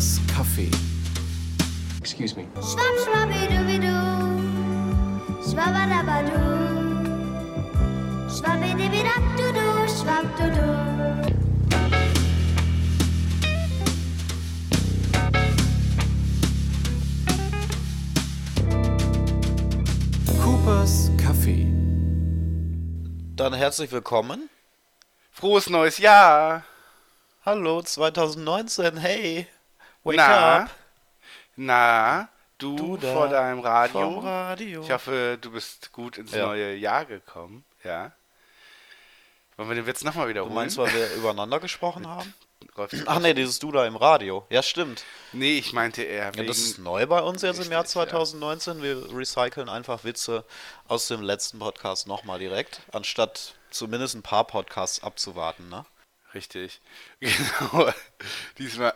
Coopers Café. Excuse me. Schwapp, schwappidubidu. Schwabbadabadu. Schwabbidibidabdudu, schwappdudu. Coopers Café. Dann herzlich willkommen. Frohes neues Jahr! Hallo 2019, hey. Wake Na? up. Na, du, Du da vor deinem Radio. Radio. Ich hoffe, du bist gut ins Ja. neue Jahr gekommen. Ja. Wollen wir den Witz nochmal du wiederholen? meinst, weil wir übereinander gesprochen haben? Ach nee, dieses Du da im Radio. Ja, stimmt. nee, ich meinte eher Ja, das ist neu bei uns jetzt im Jahr Richtig, ja. 2019. Wir recyceln einfach Witze aus dem letzten Podcast nochmal direkt, anstatt zumindest ein paar Podcasts abzuwarten, ne? Richtig. Genau. Diesmal...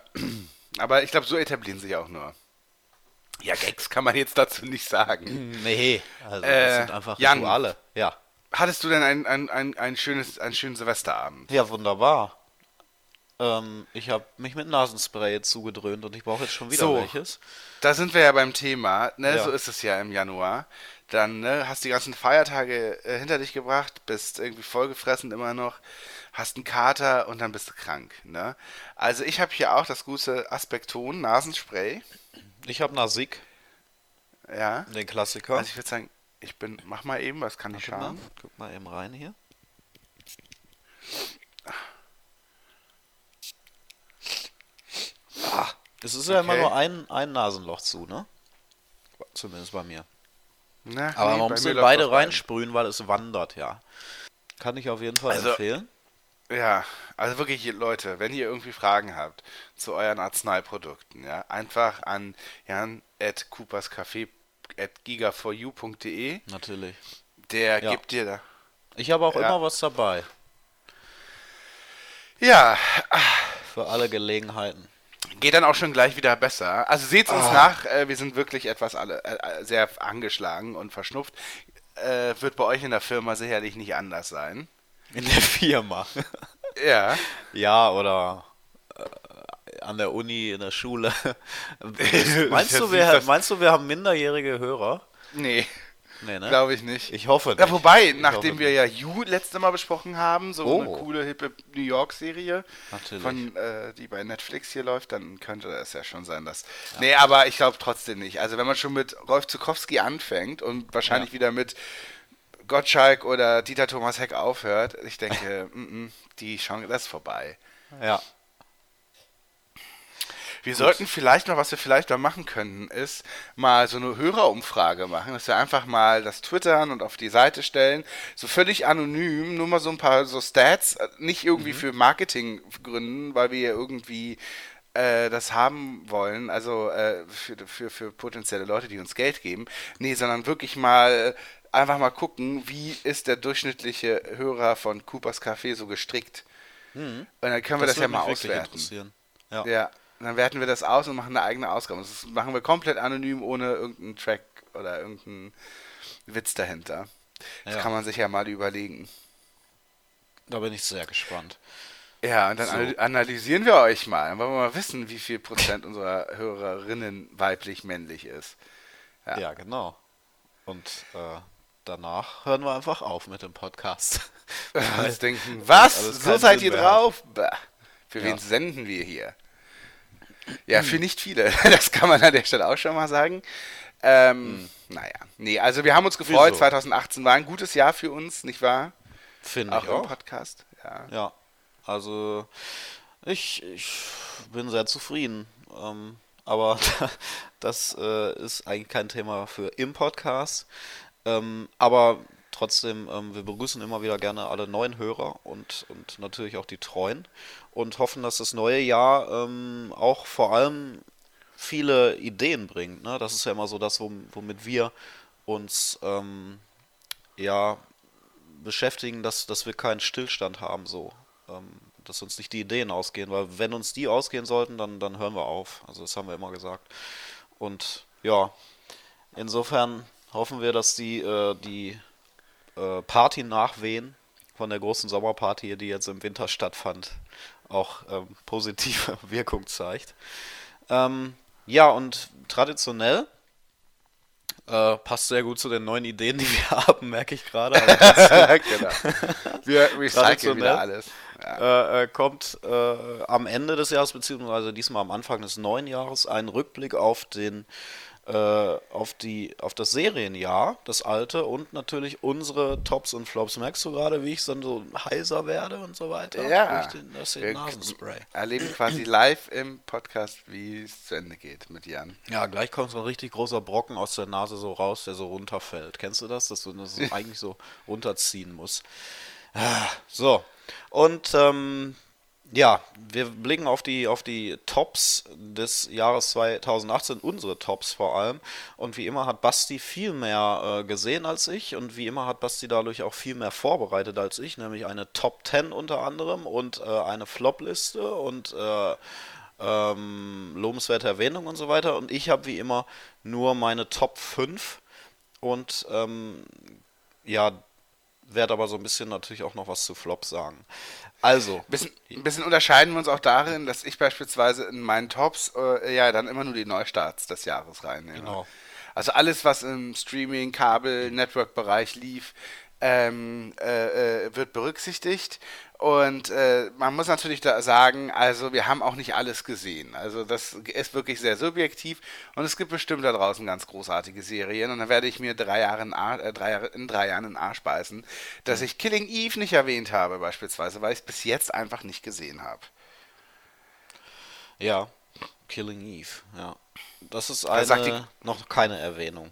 Aber ich glaube, so etablieren sich auch nur. Ja, Gags kann man jetzt dazu nicht sagen. Nee, also das Äh, sind einfach Jan. Rituale. Ja. Hattest du denn ein, ein, ein, ein schönes, einen schönen Silvesterabend? Ja, wunderbar. Ähm, ich habe mich mit Nasenspray zugedröhnt und ich brauche jetzt schon wieder So. welches. Da sind wir ja beim Thema, ne? Ja. So ist es ja im Januar. Dann ne, hast die ganzen Feiertage äh, hinter dich gebracht, bist irgendwie vollgefressen immer noch, hast einen Kater und dann bist du krank. Ne? Also ich habe hier auch das gute Aspekton Nasenspray. Ich habe Nasik, Ja. den Klassiker. Also ich würde sagen, ich bin, mach mal eben, was kann ich Warte mal, schauen? guck mal eben rein hier. Ah, es ist ja immer Okay. nur ein, ein Nasenloch zu, ne? Zumindest bei mir. Ne? Aber Nee, man muss beide reinsprühen, weil es wandert, ja. Kann ich auf jeden Fall Also- empfehlen. Ja, also wirklich, Leute, wenn ihr irgendwie Fragen habt zu euren Arzneiprodukten, ja, einfach an jan at cooperscafé at giga4u.de. Natürlich. Der Ja. gibt dir da. Ich habe auch Ja. immer was dabei. Ja, Für alle Gelegenheiten. geht dann auch schon gleich wieder besser. Also seht's uns nach, äh, wir sind wirklich etwas alle äh, äh, sehr angeschlagen und verschnupft. Äh, wird bei euch in der Firma sicherlich nicht anders sein. In der Firma. Ja. Ja, oder äh, an der Uni, in der Schule. meinst, du, wir, meinst du, wir haben minderjährige Hörer? Nee, Nee, ne? glaube ich nicht. Ich hoffe nicht. Ja, wobei, Ich nachdem wir ja You letzte Mal besprochen haben, so Oh. eine coole, hippe New York-Serie, von, äh, die bei Netflix hier läuft, dann könnte das ja schon sein, dass... Nee, aber ich glaube trotzdem nicht. Also wenn man schon mit Rolf Zukowski anfängt und wahrscheinlich Ja. wieder mit Gottschalk oder Dieter Thomas Heck aufhört, ich denke, mm, mm, die Chance, das ist vorbei. Ja. Wir sollten vielleicht mal, was wir vielleicht mal machen könnten, ist mal so eine Hörerumfrage machen, dass wir einfach mal das twittern und auf die Seite stellen, so völlig anonym, nur mal so ein paar so Stats, äh, nicht irgendwie für Marketinggründen, weil wir ja irgendwie äh, das haben wollen, also äh, für, für, für potenzielle Leute, die uns Geld geben, nee, sondern wirklich mal einfach mal gucken, wie ist der durchschnittliche Hörer von Coopers Café so gestrickt. Und dann können wir das, ja würde mal auswerten. interessieren. Ja. Ja, dann werten wir das aus und machen eine eigene Ausgabe. Das machen wir komplett anonym, ohne irgendeinen Track oder irgendeinen Witz dahinter. Das Ja. kann man sich ja mal überlegen. Da bin ich sehr gespannt. Ja, und dann So. anal- analysieren wir euch mal. Dann wollen wir mal wissen, wie viel Prozent unserer Hörerinnen weiblich, männlich ist. Ja, Ja. genau. Und äh, danach hören wir einfach auf mit dem Podcast. Uns denken, was? So seid Sinn ihr drauf? Bah. Für Ja. wen senden wir hier? Ja, für nicht viele. Das kann man an der Stelle auch schon mal sagen. Ähm, Naja, nee, also wir haben uns gefreut. Wieso? 2018 war ein gutes Jahr für uns, nicht wahr? Finde Auch ich im auch. Podcast. Ja. Ja, also ich, ich bin sehr zufrieden. Ähm, aber das äh, ist eigentlich kein Thema für im Podcast. Ähm, aber trotzdem, ähm, wir begrüßen immer wieder gerne alle neuen Hörer und, und natürlich auch die treuen und hoffen, dass das neue Jahr ähm, auch vor allem viele Ideen bringt. Ne? Das ist ja immer so das, wom- womit wir uns ähm, ja beschäftigen, dass, dass wir keinen Stillstand haben, so. Ähm, dass uns nicht die Ideen ausgehen, weil wenn uns die ausgehen sollten, dann, dann hören wir auf. Also das haben wir immer gesagt. Und ja, insofern hoffen wir, dass die, äh, die äh, Party-Nachwehen von der großen Sommerparty, die jetzt im Winter stattfand, auch ähm, positive Wirkung zeigt. Ähm, ja, und traditionell äh, passt sehr gut zu den neuen Ideen, die wir haben, merke ich gerade. genau. Wir recyceln wieder alles. Ja. äh, äh, kommt äh, am Ende des Jahres, beziehungsweise diesmal am Anfang des neuen Jahres, ein Rückblick auf den äh, auf die auf das Serienjahr, das alte und natürlich unsere Tops und Flops. Merkst du gerade, wie ich dann so heiser werde und so weiter? Ja. Durch den, das Wir Nasenspray. erleben quasi live im Podcast, wie es zu Ende geht mit Jan. Ja, gleich kommt so ein richtig großer Brocken aus der Nase so raus, der so runterfällt. Kennst du das? Dass du das so eigentlich so runterziehen musst. Ah, So. Und ähm, ja, wir blicken auf die, auf die Tops des Jahres 2018, unsere Tops vor allem. Und wie immer hat Basti viel mehr äh, gesehen als ich und wie immer hat Basti dadurch auch viel mehr vorbereitet als ich, nämlich eine Top 10 unter anderem und äh, eine Flop-Liste und äh, ähm, lobenswerte Erwähnung und so weiter. Und ich habe wie immer nur meine Top 5 und ähm, ja, werde aber so ein bisschen natürlich auch noch was zu Flop sagen. Also, Bisschen, ein bisschen unterscheiden wir uns auch darin, dass ich beispielsweise in meinen Tops äh, ja dann immer nur die Neustarts des Jahres reinnehme. Genau. Also alles, was im Streaming, Kabel, Network-Bereich lief, ähm, äh, äh, wird berücksichtigt. Und äh, man muss natürlich da sagen, also wir haben auch nicht alles gesehen. Also das ist wirklich sehr subjektiv und es gibt bestimmt da draußen ganz großartige Serien und dann werde ich mir drei Jahre in, Ar äh, drei Jahre, in drei Jahren in Arsch beißen, dass ich Killing Eve nicht erwähnt habe beispielsweise, weil ich es bis jetzt einfach nicht gesehen habe. ja, Killing Eve, ja. Das ist Da sagt eine, noch keine Erwähnung.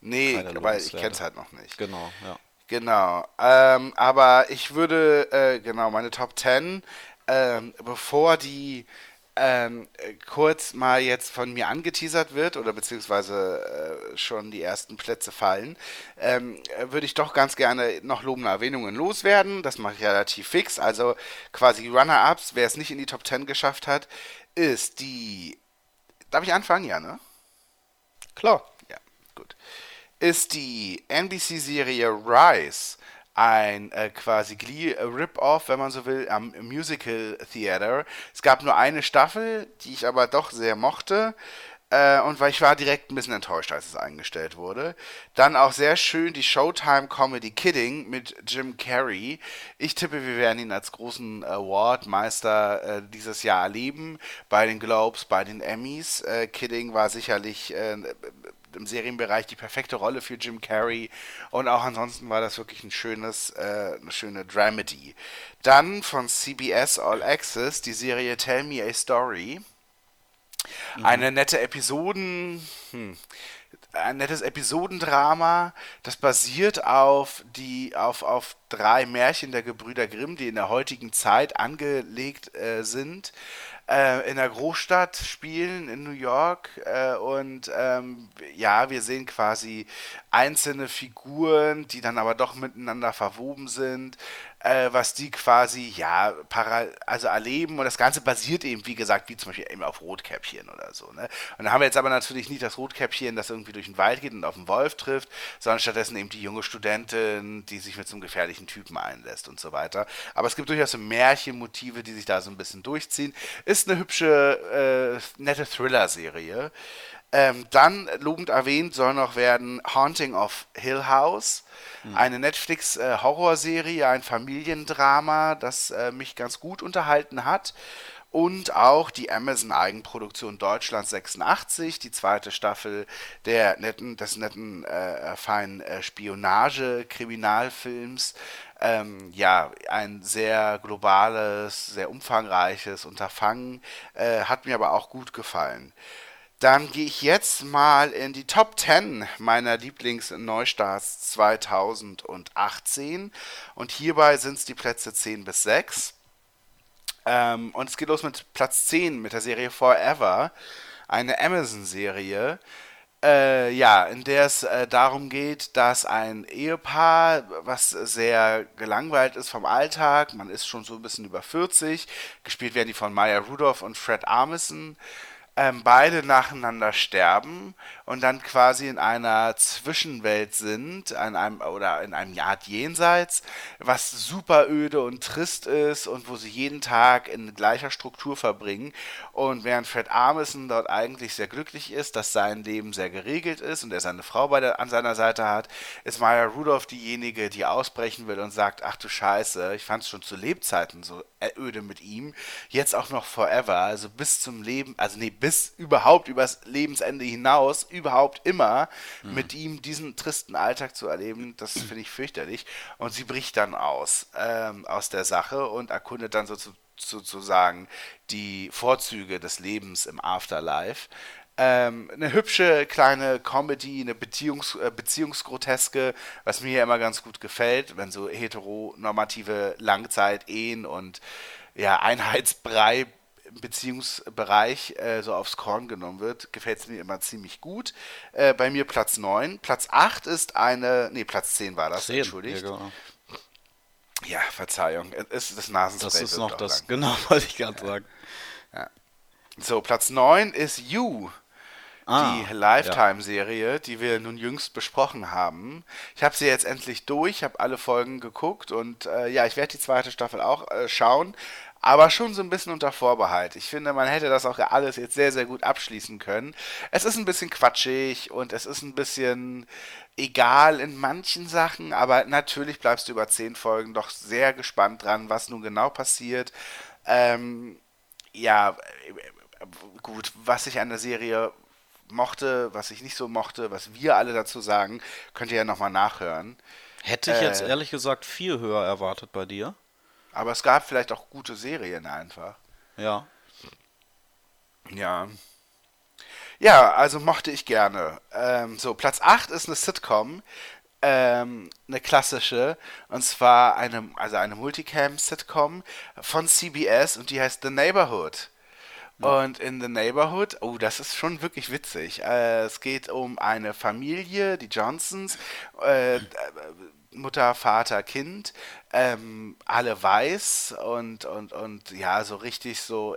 Nee, weil ich kenne es halt noch nicht. Genau, ja. Genau. Ähm, aber ich würde, äh, genau, meine Top 10, ähm, bevor die ähm, äh, kurz mal jetzt von mir angeteasert wird oder beziehungsweise äh, schon die ersten Plätze fallen, ähm, äh, würde ich doch ganz gerne noch lobende Erwähnungen loswerden. Das mache ich relativ fix. Also quasi Runner-Ups, wer es nicht in die Top 10 geschafft hat, ist die. Darf ich anfangen? Ja, ne? Klar. Ja, gut. Ist die NBC-Serie Rise ein äh, quasi Glee-Rip-Off, wenn man so will, am Musical Theater. Es gab nur eine Staffel, die ich aber doch sehr mochte. Äh, und weil ich war direkt ein bisschen enttäuscht, als es eingestellt wurde. Dann auch sehr schön die Showtime-Comedy Kidding mit Jim Carrey. Ich tippe, wir werden ihn als großen Award-Meister äh, dieses Jahr erleben. Bei den Globes, bei den Emmys. Äh, Kidding war sicherlich äh, im Serienbereich die perfekte Rolle für Jim Carrey und auch ansonsten war das wirklich ein schönes, äh, eine schöne Dramedy. Dann von CBS All Access die Serie Tell Me a Story. Eine nette Episoden, hm, ein nettes Episodendrama, das basiert auf die auf, auf drei Märchen der Gebrüder Grimm, die in der heutigen Zeit angelegt äh, sind in der Großstadt spielen in New York äh, und ähm, ja, wir sehen quasi einzelne Figuren, die dann aber doch miteinander verwoben sind, äh, was die quasi ja para also erleben und das Ganze basiert eben wie gesagt wie zum Beispiel eben auf Rotkäppchen oder so. Ne? Und da haben wir jetzt aber natürlich nicht das Rotkäppchen, das irgendwie durch den Wald geht und auf den Wolf trifft, sondern stattdessen eben die junge Studentin, die sich mit so einem gefährlichen Typen einlässt und so weiter. Aber es gibt durchaus so Märchenmotive, die sich da so ein bisschen durchziehen. Ist eine hübsche, äh, nette Thriller-Serie. Ähm, dann lobend erwähnt soll noch werden Haunting of Hill House, eine Netflix-Horrorserie, ein Familiendrama, das äh, mich ganz gut unterhalten hat. Und auch die Amazon-Eigenproduktion Deutschland 86, die zweite Staffel der netten, des netten, äh, feinen äh, Spionage-Kriminalfilms. Ähm, ja, ein sehr globales, sehr umfangreiches Unterfangen, äh, hat mir aber auch gut gefallen. Dann gehe ich jetzt mal in die Top 10 meiner Lieblings-Neustarts 2018. Und hierbei sind es die Plätze 10 bis 6. Ähm, und es geht los mit Platz 10 mit der Serie Forever. Eine Amazon-Serie. Äh, ja, in der es äh, darum geht, dass ein Ehepaar, was sehr gelangweilt ist vom Alltag, man ist schon so ein bisschen über 40, gespielt werden die von Maya Rudolph und Fred Armisen, ähm, beide nacheinander sterben und dann quasi in einer Zwischenwelt sind, an einem oder in einem Art Jenseits, was super öde und trist ist und wo sie jeden Tag in gleicher Struktur verbringen. Und während Fred Armisen dort eigentlich sehr glücklich ist, dass sein Leben sehr geregelt ist und er seine Frau bei der, an seiner Seite hat, ist Maya Rudolph diejenige, die ausbrechen will und sagt, ach du Scheiße, ich fand es schon zu Lebzeiten so öde mit ihm, jetzt auch noch forever, also bis zum Leben, also nee, bis überhaupt übers Lebensende hinaus, überhaupt immer mhm. mit ihm diesen tristen Alltag zu erleben, das finde ich fürchterlich. Und sie bricht dann aus, ähm, aus der Sache und erkundet dann so zu, sozusagen die Vorzüge des Lebens im Afterlife. Ähm, eine hübsche kleine Comedy, eine Beziehungs äh, Beziehungsgroteske, was mir ja immer ganz gut gefällt, wenn so heteronormative Langzeit-Ehen und ja, Einheitsbrei im Beziehungsbereich äh, so aufs Korn genommen wird, gefällt es mir immer ziemlich gut. Äh, bei mir Platz 9. Platz 8 ist eine, nee, Platz 10 war das, 10, entschuldigt. Ja, genau. ja, Verzeihung, es ist das Nasenspray. Das ist noch das, lang. genau, wollte ich gerade sagen. Ja. So, Platz 9 ist You. Ah, die Lifetime-Serie, die wir nun jüngst besprochen haben. Ich habe sie jetzt endlich durch, habe alle Folgen geguckt und äh, ja, ich werde die zweite Staffel auch äh, schauen, aber schon so ein bisschen unter Vorbehalt. Ich finde, man hätte das auch alles jetzt sehr, sehr gut abschließen können. Es ist ein bisschen quatschig und es ist ein bisschen egal in manchen Sachen, aber natürlich bleibst du über zehn Folgen doch sehr gespannt dran, was nun genau passiert. Ähm, ja, gut, was ich an der Serie mochte, was ich nicht so mochte, was wir alle dazu sagen, könnt ihr ja nochmal nachhören. Hätte ich Äh, jetzt ehrlich gesagt viel höher erwartet bei dir. Aber es gab vielleicht auch gute Serien einfach. Ja. Ja. Ja, also mochte ich gerne. Ähm, so, Platz 8 ist eine Sitcom, ähm, eine klassische, und zwar eine, also eine Multicam-Sitcom von CBS und die heißt The Neighborhood. Und in The Neighborhood, oh, das ist schon wirklich witzig. Äh, es geht um eine Familie, die Johnsons, äh, äh, Mutter, Vater, Kind, ähm, alle weiß und, und, und ja, so richtig so,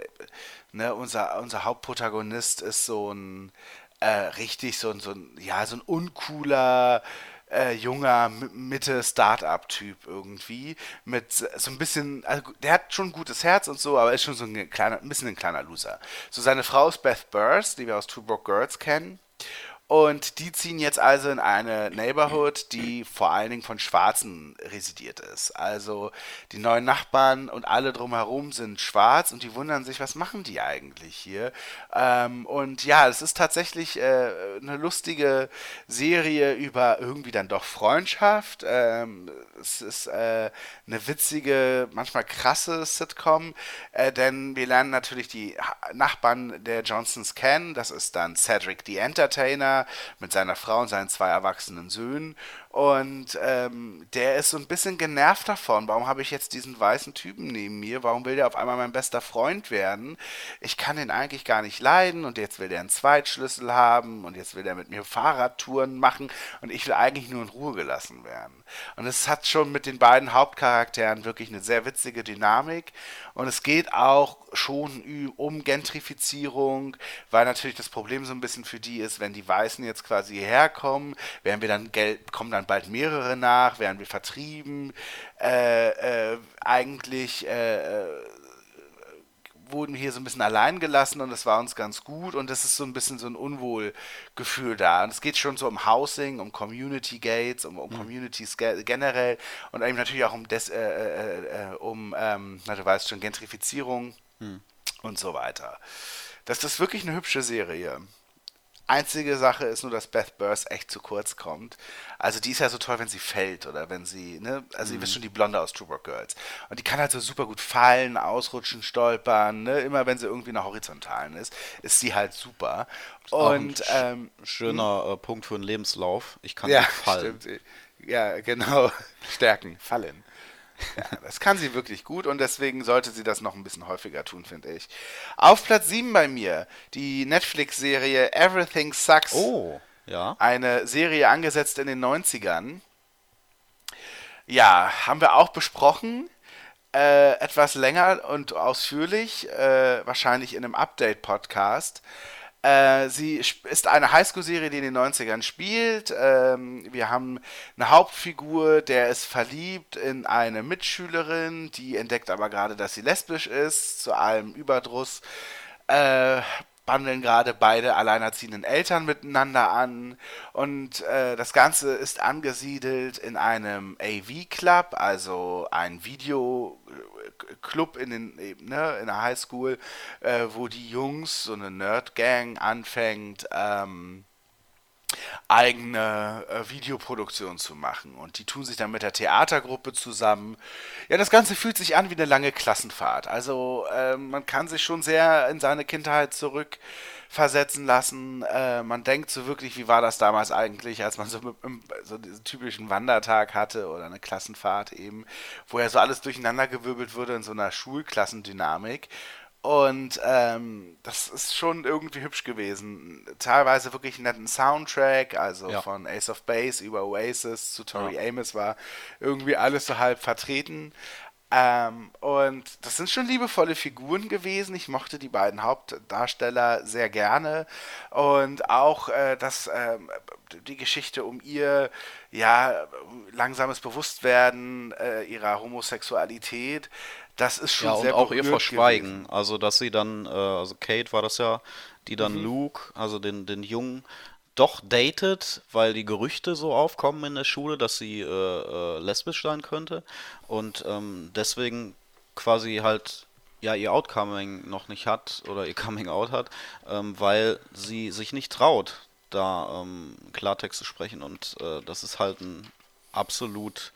ne, unser, unser Hauptprotagonist ist so ein, äh, richtig so ein, so ein, ja, so ein uncooler, äh, junger Mitte-Startup-Typ irgendwie mit so ein bisschen, also der hat schon ein gutes Herz und so, aber ist schon so ein kleiner, ein bisschen ein kleiner Loser. So seine Frau ist Beth Burrs, die wir aus Two Broke Girls kennen. Und die ziehen jetzt also in eine Neighborhood, die vor allen Dingen von Schwarzen residiert ist. Also die neuen Nachbarn und alle drumherum sind schwarz und die wundern sich, was machen die eigentlich hier? Ähm, und ja, es ist tatsächlich äh, eine lustige Serie über irgendwie dann doch Freundschaft. Ähm, es ist äh, eine witzige, manchmal krasse Sitcom, äh, denn wir lernen natürlich die Nachbarn der Johnsons kennen. Das ist dann Cedric the Entertainer mit seiner Frau und seinen zwei erwachsenen Söhnen. Und ähm, der ist so ein bisschen genervt davon. Warum habe ich jetzt diesen weißen Typen neben mir? Warum will der auf einmal mein bester Freund werden? Ich kann den eigentlich gar nicht leiden und jetzt will der einen Zweitschlüssel haben und jetzt will der mit mir Fahrradtouren machen und ich will eigentlich nur in Ruhe gelassen werden. Und es hat schon mit den beiden Hauptcharakteren wirklich eine sehr witzige Dynamik und es geht auch schon um Gentrifizierung, weil natürlich das Problem so ein bisschen für die ist, wenn die Weißen jetzt quasi hierher kommen, werden wir dann Geld, kommen dann bald mehrere nach, werden wir vertrieben, äh, äh, eigentlich äh, äh, wurden hier so ein bisschen allein gelassen und das war uns ganz gut und es ist so ein bisschen so ein Unwohlgefühl da. Und es geht schon so um Housing, um Community Gates, um, um Communities ge generell und eben natürlich auch um, Des, äh, äh, äh, um ähm, na, du weißt schon, Gentrifizierung und so weiter. Das ist wirklich eine hübsche Serie. Einzige Sache ist nur, dass Beth Burrs echt zu kurz kommt. Also die ist ja so toll, wenn sie fällt oder wenn sie, ne, also ihr wisst schon, die Blonde aus True Rock Girls. Und die kann halt so super gut fallen, ausrutschen, stolpern, ne, immer wenn sie irgendwie in der Horizontalen ist, ist sie halt super. Und, ähm, Schöner äh, Punkt für einen Lebenslauf. Ich kann ja, fallen. stimmt. Ja, genau. Stärken, fallen. Ja, das kann sie wirklich gut und deswegen sollte sie das noch ein bisschen häufiger tun, finde ich. Auf Platz 7 bei mir die Netflix-Serie Everything Sucks. Oh, ja. Eine Serie angesetzt in den 90ern. Ja, haben wir auch besprochen. Äh, etwas länger und ausführlich, äh, wahrscheinlich in einem Update-Podcast. Äh, sie ist eine Highschool-Serie, die in den 90ern spielt. Ähm, wir haben eine Hauptfigur, der ist verliebt in eine Mitschülerin, die entdeckt aber gerade, dass sie lesbisch ist, zu allem Überdruss. Äh, bandeln gerade beide alleinerziehenden Eltern miteinander an und äh, das Ganze ist angesiedelt in einem AV-Club, also ein Videoclub in, den, ne, in der Highschool, äh, wo die Jungs, so eine Nerd-Gang anfängt, ähm, eigene äh, Videoproduktion zu machen. Und die tun sich dann mit der Theatergruppe zusammen. Ja, das Ganze fühlt sich an wie eine lange Klassenfahrt. Also äh, man kann sich schon sehr in seine Kindheit zurückversetzen lassen. Äh, man denkt so wirklich, wie war das damals eigentlich, als man so, mit, so diesen typischen Wandertag hatte oder eine Klassenfahrt eben, wo ja so alles durcheinandergewirbelt wurde in so einer Schulklassendynamik. Und ähm, das ist schon irgendwie hübsch gewesen. Teilweise wirklich einen netten Soundtrack, also Ja. von Ace of Base über Oasis zu Tori Amos war irgendwie alles so halb vertreten. Ähm, und das sind schon liebevolle Figuren gewesen. Ich mochte die beiden Hauptdarsteller sehr gerne. Und auch äh, das, ähm, die Geschichte um ihr, ja, langsames Bewusstwerden äh, ihrer Homosexualität, das ist schon Ja, und sehr auch ihr Verschweigen. gewesen. Also, dass sie dann, äh, also Kate war das ja, die dann Mhm. Luke, also den, den Jungen, doch datet, weil die Gerüchte so aufkommen in der Schule, dass sie äh, äh, lesbisch sein könnte. Und ähm, deswegen quasi halt ja ihr Outcoming noch nicht hat oder ihr Coming Out hat, ähm, weil sie sich nicht traut, da ähm, Klartext zu sprechen. Und äh, das ist halt ein absolut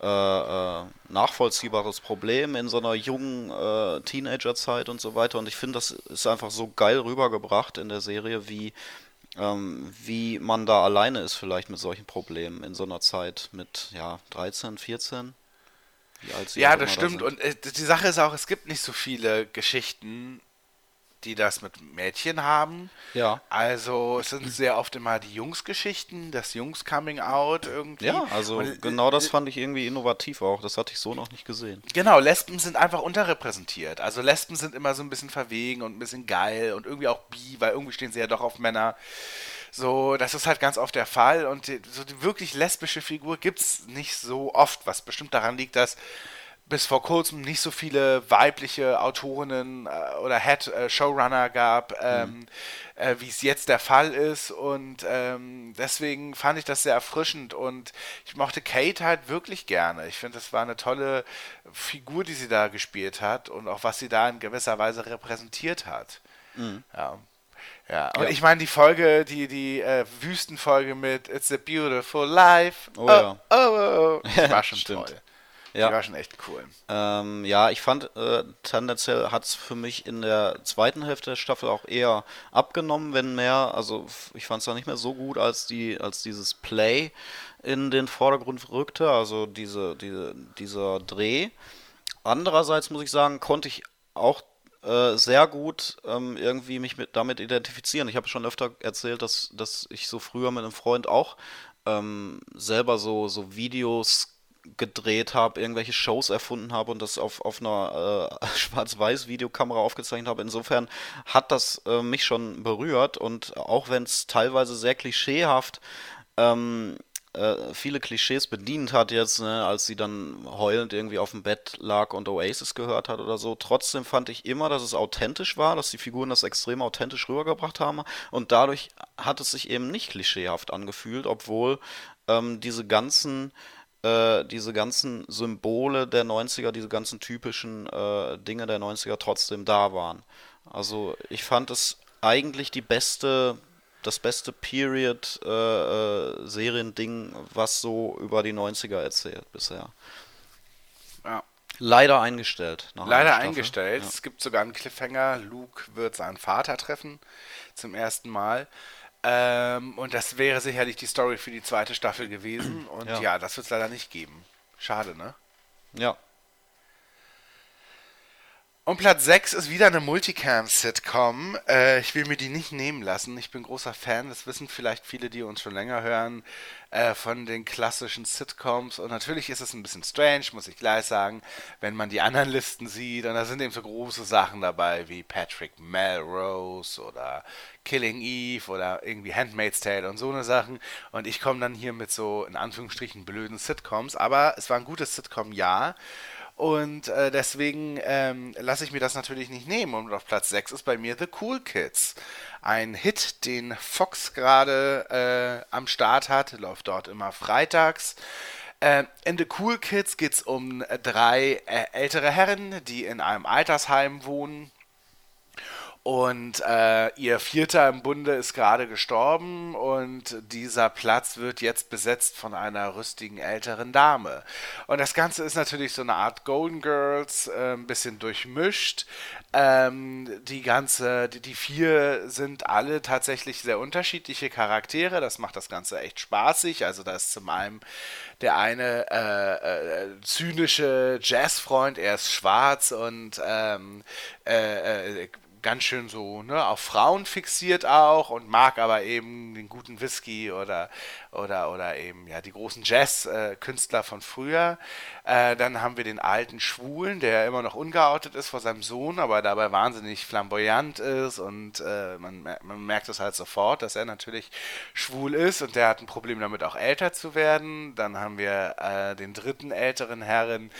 äh, äh, nachvollziehbares Problem in so einer jungen äh, Teenagerzeit und so weiter. Und ich finde, das ist einfach so geil rübergebracht in der Serie, wie, wie man da alleine ist vielleicht mit solchen Problemen in so einer Zeit mit ja 13, 14. Wie alt sie Ja, das da stimmt. sind. Und äh, die Sache ist auch, es gibt nicht so viele Geschichten, die das mit Mädchen haben. Ja. Also es sind sehr oft immer die Jungsgeschichten, das Jungs-Coming-out irgendwie. Ja, also Und, äh, genau das fand ich irgendwie innovativ auch. Das hatte ich so noch nicht gesehen. Genau, Lesben sind einfach unterrepräsentiert. Also Lesben sind immer so ein bisschen verwegen und ein bisschen geil und irgendwie auch bi, weil irgendwie stehen sie ja doch auf Männer. So, das ist halt ganz oft der Fall und die, so die wirklich lesbische Figur gibt's nicht so oft, was bestimmt daran liegt, dass bis vor kurzem nicht so viele weibliche Autorinnen äh, oder Head äh, Showrunner gab, ähm, äh, wie es jetzt der Fall ist. Und ähm, deswegen fand ich das sehr erfrischend und ich mochte Kate halt wirklich gerne. Ich finde, das war eine tolle Figur, die sie da gespielt hat und auch was sie da in gewisser Weise repräsentiert hat. Ja. Ja, und Ja. ich meine, die Folge, die, die äh, Wüstenfolge mit It's a Beautiful Life. Oh ja. oh, oh, oh. Die war schon toll. Ja. Die war schon echt cool. Ähm, ja, ich fand, äh, tendenziell hat es für mich in der zweiten Hälfte der Staffel auch eher abgenommen, wenn mehr. Also ich fand es da nicht mehr so gut, als die, als dieses Play in den Vordergrund rückte, also diese, diese, dieser Dreh. Andererseits muss ich sagen, konnte ich auch äh, sehr gut ähm, irgendwie mich mit, damit identifizieren. Ich habe schon öfter erzählt, dass, dass ich so früher mit einem Freund auch ähm, selber so, so Videos gedreht habe, irgendwelche Shows erfunden habe und das auf, auf einer äh, Schwarz-Weiß-Videokamera aufgezeichnet habe. Insofern hat das äh, mich schon berührt und auch wenn es teilweise sehr klischeehaft ähm, äh, viele Klischees bedient hat jetzt, ne, als sie dann heulend irgendwie auf dem Bett lag und Oasis gehört hat oder so. Trotzdem fand ich immer, dass es authentisch war, dass die Figuren das extrem authentisch rübergebracht haben und dadurch hat es sich eben nicht klischeehaft angefühlt, obwohl ähm, diese ganzen äh, diese ganzen Symbole der 90er, diese ganzen typischen äh, Dinge der 90er trotzdem da waren. Also ich fand es eigentlich die beste, das beste Period-Seriending, was so über die 90er erzählt bisher. Ja. Leider eingestellt. Leider eingestellt. Ja. Es gibt sogar einen Cliffhanger. Luke wird seinen Vater treffen zum ersten Mal. Ähm, und das wäre sicherlich die Story für die zweite Staffel gewesen. Und ja, Ja. das wird es leider nicht geben. Schade, ne? ja. Und Platz 6 ist wieder eine Multicam-Sitcom. Äh, ich will mir die nicht nehmen lassen. Ich bin großer Fan, das wissen vielleicht viele, die uns schon länger hören, äh, von den klassischen Sitcoms. Und natürlich ist es ein bisschen strange, muss ich gleich sagen, wenn man die anderen Listen sieht. Und da sind eben so große Sachen dabei wie Patrick Melrose oder Killing Eve oder irgendwie Handmaid's Tale und so eine Sachen. Und ich komme dann hier mit so in Anführungsstrichen blöden Sitcoms. Aber es war ein gutes Sitcom-Jahr. Und äh, deswegen ähm, lasse ich mir das natürlich nicht nehmen. Und auf Platz 6 ist bei mir The Cool Kids. Ein Hit, den Fox gerade äh, am Start hat. Läuft dort immer freitags. Äh, in The Cool Kids geht es um drei äh, ältere Herren, die in einem Altersheim wohnen und äh, ihr Vierter im Bunde ist gerade gestorben und dieser Platz wird jetzt besetzt von einer rüstigen älteren Dame. Und das Ganze ist natürlich so eine Art Golden Girls, äh, ein bisschen durchmischt. Ähm, die ganze, die, die vier sind alle tatsächlich sehr unterschiedliche Charaktere. Das macht das Ganze echt spaßig. Also da ist zum einen der eine äh, äh, zynische Jazzfreund, er ist schwarz und ähm, äh, äh ganz schön so ne, auf Frauen fixiert auch und mag aber eben den guten Whisky oder oder, oder eben ja die großen Jazz-Künstler von früher. Äh, dann haben wir den alten Schwulen, der immer noch ungeoutet ist vor seinem Sohn, aber dabei wahnsinnig flamboyant ist und äh, man, man merkt es halt sofort, dass er natürlich schwul ist und der hat ein Problem damit auch älter zu werden. Dann haben wir äh, den dritten älteren Herren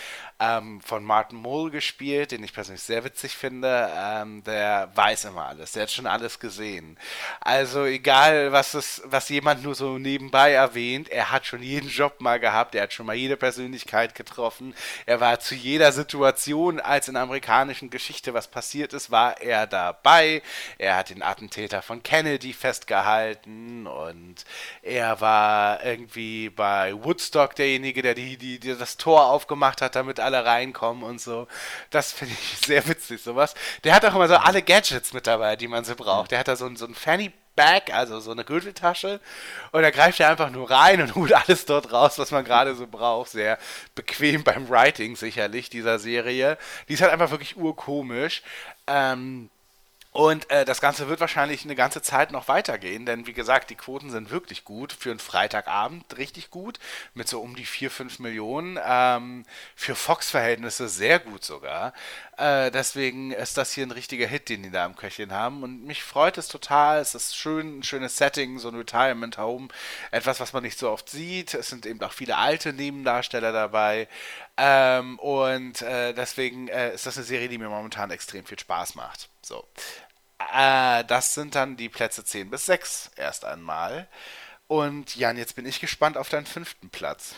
ähm, von Martin Mull gespielt, den ich persönlich sehr witzig finde. Ähm, der weiß immer alles, der hat schon alles gesehen. Also egal, was es, was jemand nur so nebenbei nebenbei erwähnt, er hat schon jeden Job mal gehabt, er hat schon mal jede Persönlichkeit getroffen, er war zu jeder Situation, als in der amerikanischen Geschichte was passiert ist, war er dabei. Er hat den Attentäter von Kennedy festgehalten und er war irgendwie bei Woodstock derjenige, der die, die, die das Tor aufgemacht hat, damit alle reinkommen und so. Das finde ich sehr witzig, sowas. Der hat auch immer so alle Gadgets mit dabei, die man so braucht. Der hat da so, so ein Fanny Bag, also so eine Gürteltasche. Und da greift er einfach nur rein und holt alles dort raus, was man gerade so braucht. Sehr bequem beim Writing sicherlich dieser Serie. Die ist halt einfach wirklich urkomisch. Ähm, und äh, das Ganze wird wahrscheinlich eine ganze Zeit noch weitergehen, denn wie gesagt, die Quoten sind wirklich gut. Für einen Freitagabend richtig gut, mit so um die 4, 5 Millionen. Ähm, für Fox-Verhältnisse sehr gut sogar. Äh, deswegen ist das hier ein richtiger Hit, den die da im Köchchen haben. Und mich freut es total. Es ist schön, ein schönes Setting, so ein Retirement Home. Etwas, was man nicht so oft sieht. Es sind eben auch viele alte Nebendarsteller dabei. Ähm, und äh, deswegen äh, ist das eine Serie, die mir momentan extrem viel Spaß macht. So. Äh, das sind dann die Plätze 10 bis 6 erst einmal. Und Jan, jetzt bin ich gespannt auf deinen fünften Platz.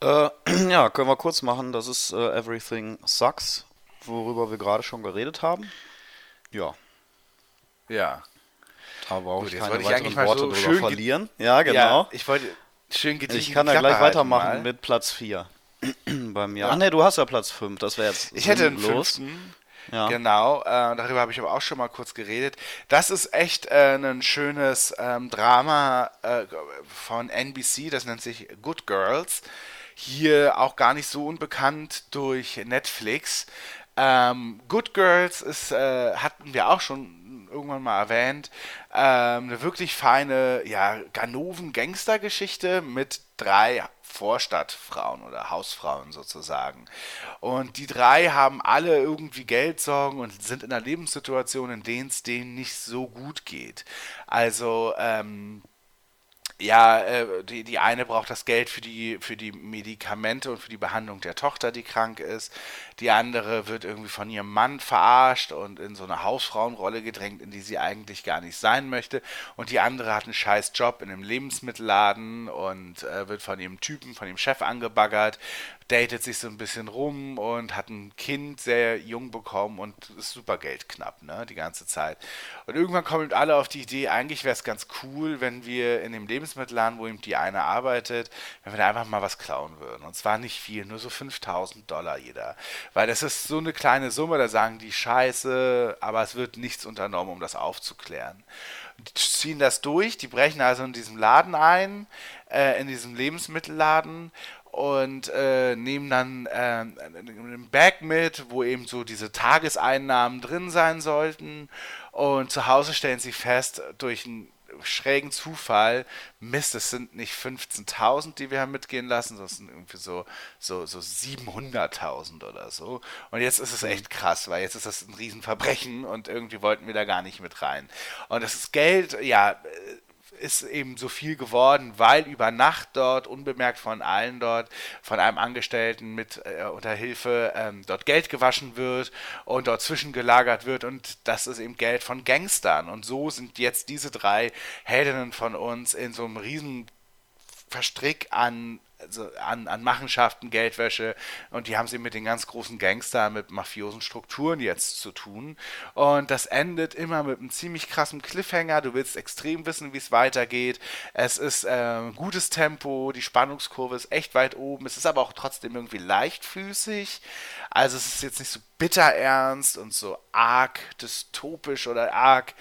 Äh, ja, können wir kurz machen. Das ist äh, Everything Sucks, worüber wir gerade schon geredet haben. Ja. Ja. Da brauche ich keine weiteren Worte so drüber verlieren. Ja, genau. Ja, ich wollte schön gediegen ich kann da gleich weitermachen mal. mit Platz 4 bei mir. Ja. Ach ne, du hast ja Platz 5. Das wäre jetzt Ich hätte einen fünften. Ja. Genau, äh, darüber habe ich aber auch schon mal kurz geredet. Das ist echt äh, ein schönes ähm, Drama äh, von NBC, das nennt sich Good Girls. Hier auch gar nicht so unbekannt durch Netflix. Ähm, Good Girls ist, äh, hatten wir auch schon irgendwann mal erwähnt, ähm, eine wirklich feine, ja, Ganoven-Gangster-Geschichte mit drei Vorstadtfrauen oder Hausfrauen sozusagen. Und die drei haben alle irgendwie Geldsorgen und sind in einer Lebenssituation, in denen es denen nicht so gut geht. Also, ähm, ja, äh, die, die eine braucht das Geld für die, für die Medikamente und für die Behandlung der Tochter, die krank ist. Die andere wird irgendwie von ihrem Mann verarscht und in so eine Hausfrauenrolle gedrängt, in die sie eigentlich gar nicht sein möchte. Und die andere hat einen scheiß Job in einem Lebensmittelladen und äh, wird von ihrem Typen, von dem Chef angebaggert, datet sich so ein bisschen rum und hat ein Kind sehr jung bekommen und ist super geldknapp, ne, die ganze Zeit. Und irgendwann kommen alle auf die Idee, eigentlich wäre es ganz cool, wenn wir in dem Lebensmittelladen wo eben die eine arbeitet, wenn wir da einfach mal was klauen würden. Und zwar nicht viel, nur so 5000 Dollar jeder. Weil das ist so eine kleine Summe, da sagen die Scheiße, aber es wird nichts unternommen, um das aufzuklären. Die ziehen das durch, die brechen also in diesem Laden ein, äh, in diesem Lebensmittelladen und äh, nehmen dann äh, ein Bag mit, wo eben so diese Tageseinnahmen drin sein sollten. Und zu Hause stellen sie fest, durch einen schrägen Zufall, Mist, es sind nicht 15.000, die wir haben mitgehen lassen, sondern sind irgendwie so, so, so 700.000 oder so. Und jetzt ist es echt krass, weil jetzt ist das ein Riesenverbrechen und irgendwie wollten wir da gar nicht mit rein. Und das ist Geld, ja, ist eben so viel geworden, weil über Nacht dort, unbemerkt von allen dort, von einem Angestellten mit äh, unter Hilfe ähm, dort Geld gewaschen wird und dort zwischengelagert wird und das ist eben Geld von Gangstern. Und so sind jetzt diese drei Heldinnen von uns in so einem riesen Verstrick an also an, an Machenschaften, Geldwäsche und die haben sie mit den ganz großen Gangstern, mit mafiosen Strukturen jetzt zu tun. Und das endet immer mit einem ziemlich krassen Cliffhanger. Du willst extrem wissen, wie es weitergeht. Es ist äh, gutes Tempo, die Spannungskurve ist echt weit oben. Es ist aber auch trotzdem irgendwie leichtfüßig. Also es ist jetzt nicht so bitter ernst und so arg dystopisch oder arg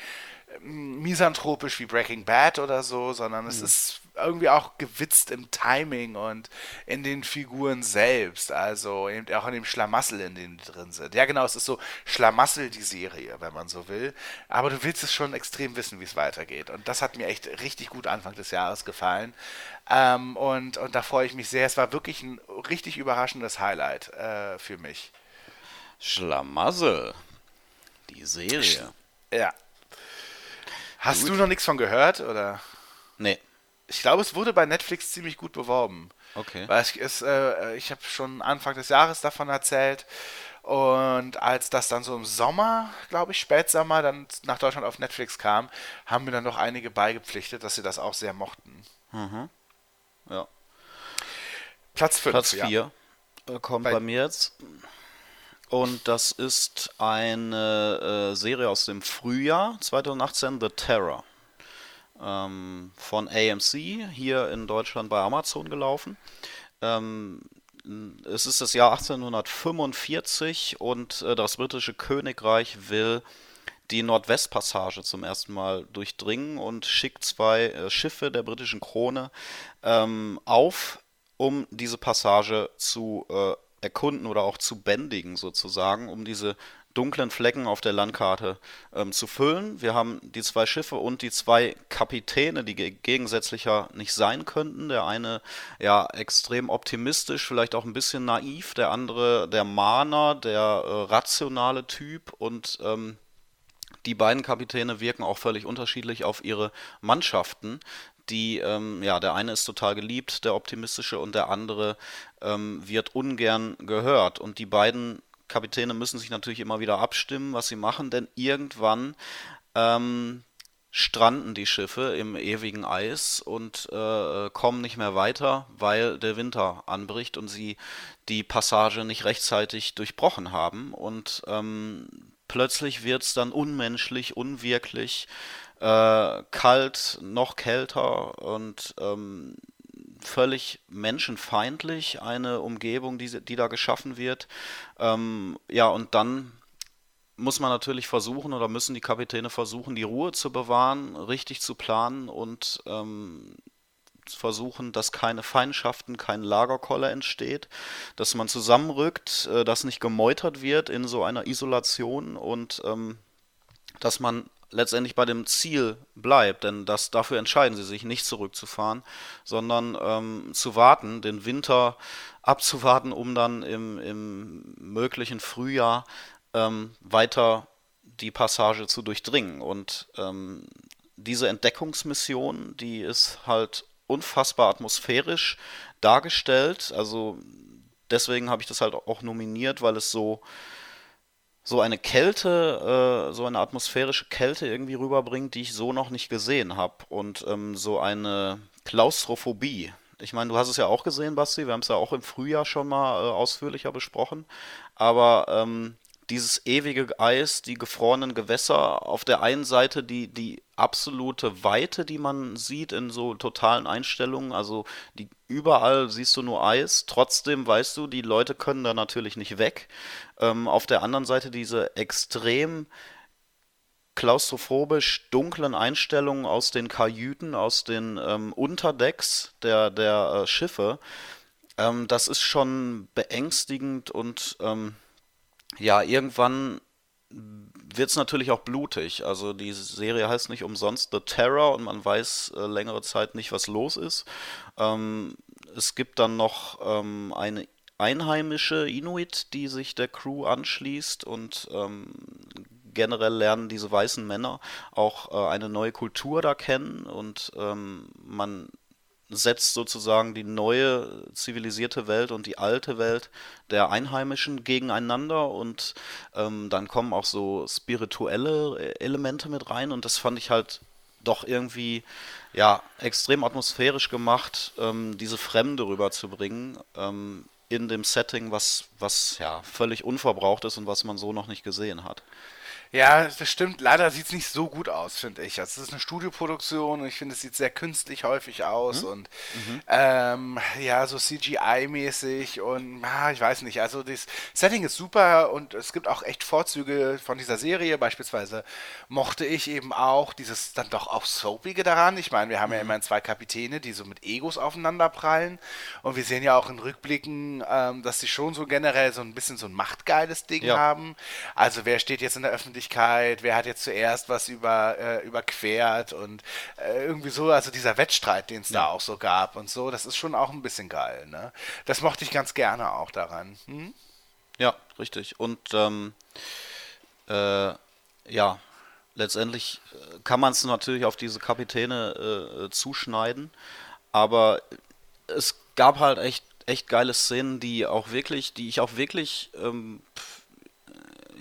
ähm, misanthropisch wie Breaking Bad oder so, sondern es mhm. ist irgendwie auch gewitzt im Timing und in den Figuren selbst. Also eben auch in dem Schlamassel, in dem die drin sind. Ja, genau, es ist so Schlamassel die Serie, wenn man so will. Aber du willst es schon extrem wissen, wie es weitergeht. Und das hat mir echt richtig gut Anfang des Jahres gefallen. Ähm, und, und da freue ich mich sehr. Es war wirklich ein richtig überraschendes Highlight äh, für mich. Schlamassel. Die Serie. Ja. Hast gut. du noch nichts von gehört, oder? Nee. Ich glaube, es wurde bei Netflix ziemlich gut beworben. Okay. Weil ich, es, äh, ich habe schon Anfang des Jahres davon erzählt. Und als das dann so im Sommer, glaube ich, Spätsommer, dann nach Deutschland auf Netflix kam, haben mir dann noch einige beigepflichtet, dass sie das auch sehr mochten. Mhm. Ja. Platz 5. Platz 4 ja. Äh, kommt bei, bei, mir jetzt. Und das ist eine äh, Serie aus dem Frühjahr 2018, The Terror ähm, von AMC hier in Deutschland bei Amazon gelaufen. Ähm, es ist das Jahr 1845 und äh, das britische Königreich will die Nordwestpassage zum ersten Mal durchdringen und schickt zwei äh, Schiffe der britischen Krone ähm, auf, um diese Passage zu äh, erkunden oder auch zu bändigen sozusagen, um diese dunklen Flecken auf der Landkarte ähm, zu füllen. Wir haben die zwei Schiffe und die zwei Kapitäne, die gegensätzlicher nicht sein könnten. Der eine ja extrem optimistisch, vielleicht auch ein bisschen naiv, der andere der Mahner, der äh, rationale Typ und ähm, die beiden Kapitäne wirken auch völlig unterschiedlich auf ihre Mannschaften die, ähm, ja, der eine ist total geliebt, der optimistische, und der andere ähm, wird ungern gehört. Und die beiden Kapitäne müssen sich natürlich immer wieder abstimmen, was sie machen, denn irgendwann ähm, stranden die Schiffe im ewigen Eis und äh, kommen nicht mehr weiter, weil der Winter anbricht und sie die Passage nicht rechtzeitig durchbrochen haben. Und ähm, plötzlich wird es dann unmenschlich, unwirklich, äh, kalt, noch kälter und ähm, völlig menschenfeindlich, eine Umgebung, die, die da geschaffen wird. Ähm, ja, und dann muss man natürlich versuchen oder müssen die Kapitäne versuchen, die Ruhe zu bewahren, richtig zu planen und ähm, versuchen, dass keine Feindschaften, kein Lagerkoller entsteht, dass man zusammenrückt, äh, dass nicht gemeutert wird in so einer Isolation und ähm, dass man letztendlich bei dem Ziel bleibt, denn das, dafür entscheiden sie sich, nicht zurückzufahren, sondern ähm, zu warten, den Winter abzuwarten, um dann im, im möglichen Frühjahr ähm, weiter die Passage zu durchdringen. Und ähm, diese Entdeckungsmission, die ist halt unfassbar atmosphärisch dargestellt. Also deswegen habe ich das halt auch nominiert, weil es so so eine Kälte, äh, so eine atmosphärische Kälte irgendwie rüberbringt, die ich so noch nicht gesehen habe. Und ähm, so eine Klaustrophobie. Ich meine, du hast es ja auch gesehen, Basti, wir haben es ja auch im Frühjahr schon mal äh, ausführlicher besprochen. Aber ähm, dieses ewige Eis, die gefrorenen Gewässer, auf der einen Seite die, die absolute Weite, die man sieht in so totalen Einstellungen, also die überall siehst du nur Eis, trotzdem weißt du, die Leute können da natürlich nicht weg. Ähm, auf der anderen Seite diese extrem klaustrophobisch dunklen Einstellungen aus den Kajüten, aus den ähm, Unterdecks der, der äh, Schiffe, ähm, das ist schon beängstigend und ähm, ja, irgendwann wird es natürlich auch blutig. Also die Serie heißt nicht umsonst The Terror und man weiß äh, längere Zeit nicht, was los ist. Ähm, es gibt dann noch ähm, eine einheimische Inuit, die sich der Crew anschließt und ähm, generell lernen diese weißen Männer auch äh, eine neue Kultur da kennen und ähm, man setzt sozusagen die neue zivilisierte Welt und die alte Welt der Einheimischen gegeneinander und ähm, dann kommen auch so spirituelle Elemente mit rein und das fand ich halt doch irgendwie ja extrem atmosphärisch gemacht, ähm, diese Fremde rüberzubringen ähm, in dem Setting, was was ja völlig unverbraucht ist und was man so noch nicht gesehen hat. Ja, das stimmt. Leider sieht es nicht so gut aus, finde ich. Also, es ist eine Studioproduktion und ich finde, es sieht sehr künstlich häufig aus mhm. und mhm. Ähm, ja, so CGI-mäßig und ah, ich weiß nicht. Also, das Setting ist super und es gibt auch echt Vorzüge von dieser Serie. Beispielsweise mochte ich eben auch dieses dann doch auch Soapige daran. Ich meine, wir haben mhm. ja immerhin zwei Kapitäne, die so mit Egos aufeinander prallen und wir sehen ja auch in Rückblicken, ähm, dass sie schon so generell so ein bisschen so ein machtgeiles Ding ja. haben. Also, wer steht jetzt in der Öffentlichkeit? Öffentlichkeit, wer hat jetzt zuerst was über, äh, überquert und äh, irgendwie so, also dieser Wettstreit, den es ja. da auch so gab und so, das ist schon auch ein bisschen geil, ne? Das mochte ich ganz gerne auch daran. Hm? Ja, richtig. Und ähm, äh, ja, letztendlich äh, kann man es natürlich auf diese Kapitäne äh, zuschneiden, aber es gab halt echt echt geile Szenen, die auch wirklich, die ich auch wirklich ähm,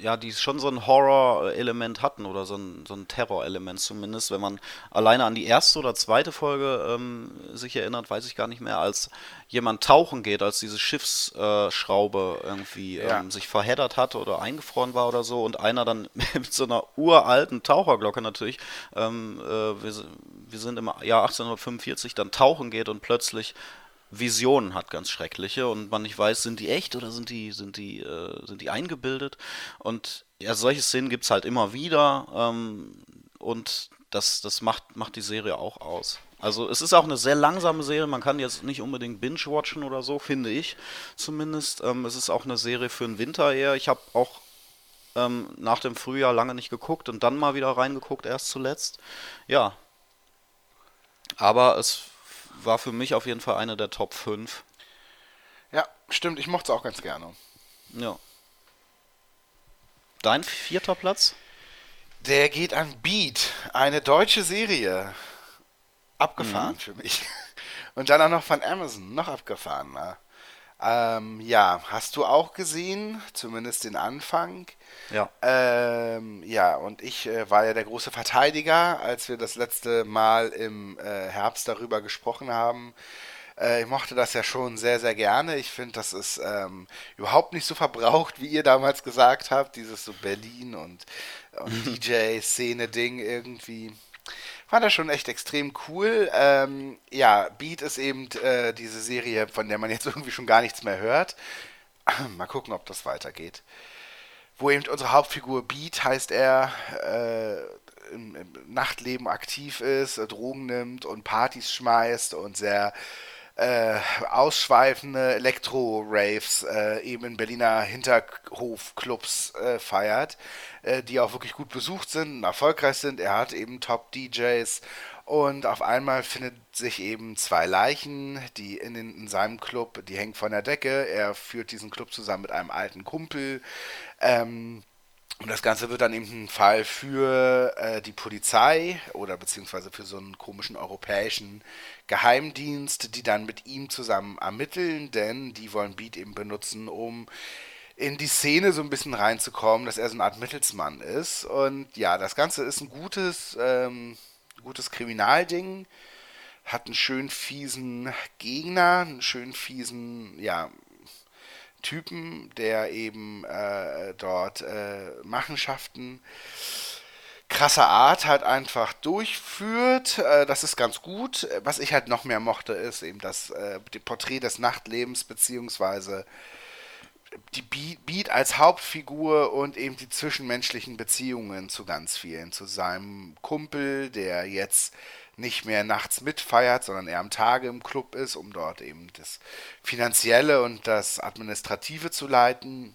ja, die schon so ein Horror-Element hatten oder so ein, so ein Terror-Element zumindest. Wenn man alleine an die erste oder zweite Folge ähm, sich erinnert, weiß ich gar nicht mehr, als jemand tauchen geht, als diese Schiffsschraube äh, irgendwie ja. ähm, sich verheddert hat oder eingefroren war oder so und einer dann mit so einer uralten Taucherglocke natürlich, ähm, äh, wir, wir sind im Jahr 1845, dann tauchen geht und plötzlich Visionen hat, ganz schreckliche, und man nicht weiß, sind die echt oder sind die, sind die, äh, sind die eingebildet. Und ja, solche Szenen gibt es halt immer wieder ähm, und das, das macht, macht die Serie auch aus. Also es ist auch eine sehr langsame Serie, man kann jetzt nicht unbedingt binge-watchen oder so, finde ich zumindest. Ähm, es ist auch eine Serie für den Winter eher. Ich habe auch ähm, nach dem Frühjahr lange nicht geguckt und dann mal wieder reingeguckt, erst zuletzt. Ja. Aber es war für mich auf jeden Fall eine der Top 5. Ja, stimmt, ich mochte es auch ganz gerne. Ja. Dein vierter Platz? Der geht an Beat, eine deutsche Serie. Abgefahren mhm. für mich. Und dann auch noch von Amazon, noch abgefahrener. Ähm, ja, hast du auch gesehen, zumindest den Anfang. Ja. Ähm, ja, und ich äh, war ja der große Verteidiger, als wir das letzte Mal im äh, Herbst darüber gesprochen haben. Äh, ich mochte das ja schon sehr, sehr gerne. Ich finde, das ist ähm, überhaupt nicht so verbraucht, wie ihr damals gesagt habt. Dieses so Berlin und, und DJ-Szene-Ding irgendwie fand das schon echt extrem cool. Ähm, ja, Beat ist eben äh, diese Serie, von der man jetzt irgendwie schon gar nichts mehr hört. Mal gucken, ob das weitergeht. Wo eben unsere Hauptfigur Beat heißt er, äh, im, im, Nachtleben aktiv ist, Drogen nimmt und Partys schmeißt und sehr äh, ausschweifende Elektro-Raves äh, eben in Berliner Hinterhofclubs äh, feiert, äh, die auch wirklich gut besucht sind und erfolgreich sind. Er hat eben Top-DJs und auf einmal findet sich eben zwei Leichen, die in, den, in seinem Club, die hängen von der Decke. Er führt diesen Club zusammen mit einem alten Kumpel. Ähm, und das Ganze wird dann eben ein Fall für äh, die Polizei oder beziehungsweise für so einen komischen europäischen Geheimdienst, die dann mit ihm zusammen ermitteln, denn die wollen Beat eben benutzen, um in die Szene so ein bisschen reinzukommen, dass er so eine Art Mittelsmann ist. Und ja, das Ganze ist ein gutes, ähm, gutes Kriminalding, hat einen schön fiesen Gegner, einen schön fiesen, ja, Typen, der eben äh, dort äh, Machenschaften krasser Art halt einfach durchführt. Äh, das ist ganz gut. Was ich halt noch mehr mochte, ist eben das äh, Porträt des Nachtlebens beziehungsweise die Beat als Hauptfigur und eben die zwischenmenschlichen Beziehungen zu ganz vielen. Zu seinem Kumpel, der jetzt nicht mehr nachts mitfeiert, sondern eher am Tage im Club ist, um dort eben das Finanzielle und das Administrative zu leiten.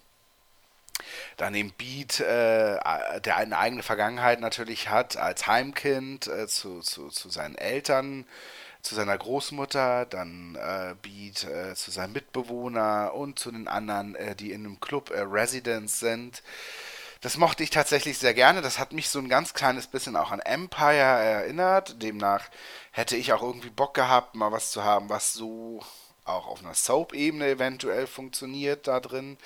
Dann eben Beat, äh, der eine eigene Vergangenheit natürlich hat als Heimkind äh, zu, zu, zu seinen Eltern, zu seiner Großmutter, dann äh, Beat äh, zu seinem Mitbewohner und zu den anderen, äh, die in einem Club äh, Residents sind. Das mochte ich tatsächlich sehr gerne. Das hat mich so ein ganz kleines bisschen auch an Empire erinnert. Demnach hätte ich auch irgendwie Bock gehabt, mal was zu haben, was so auch auf einer Soap-Ebene eventuell funktioniert da drin.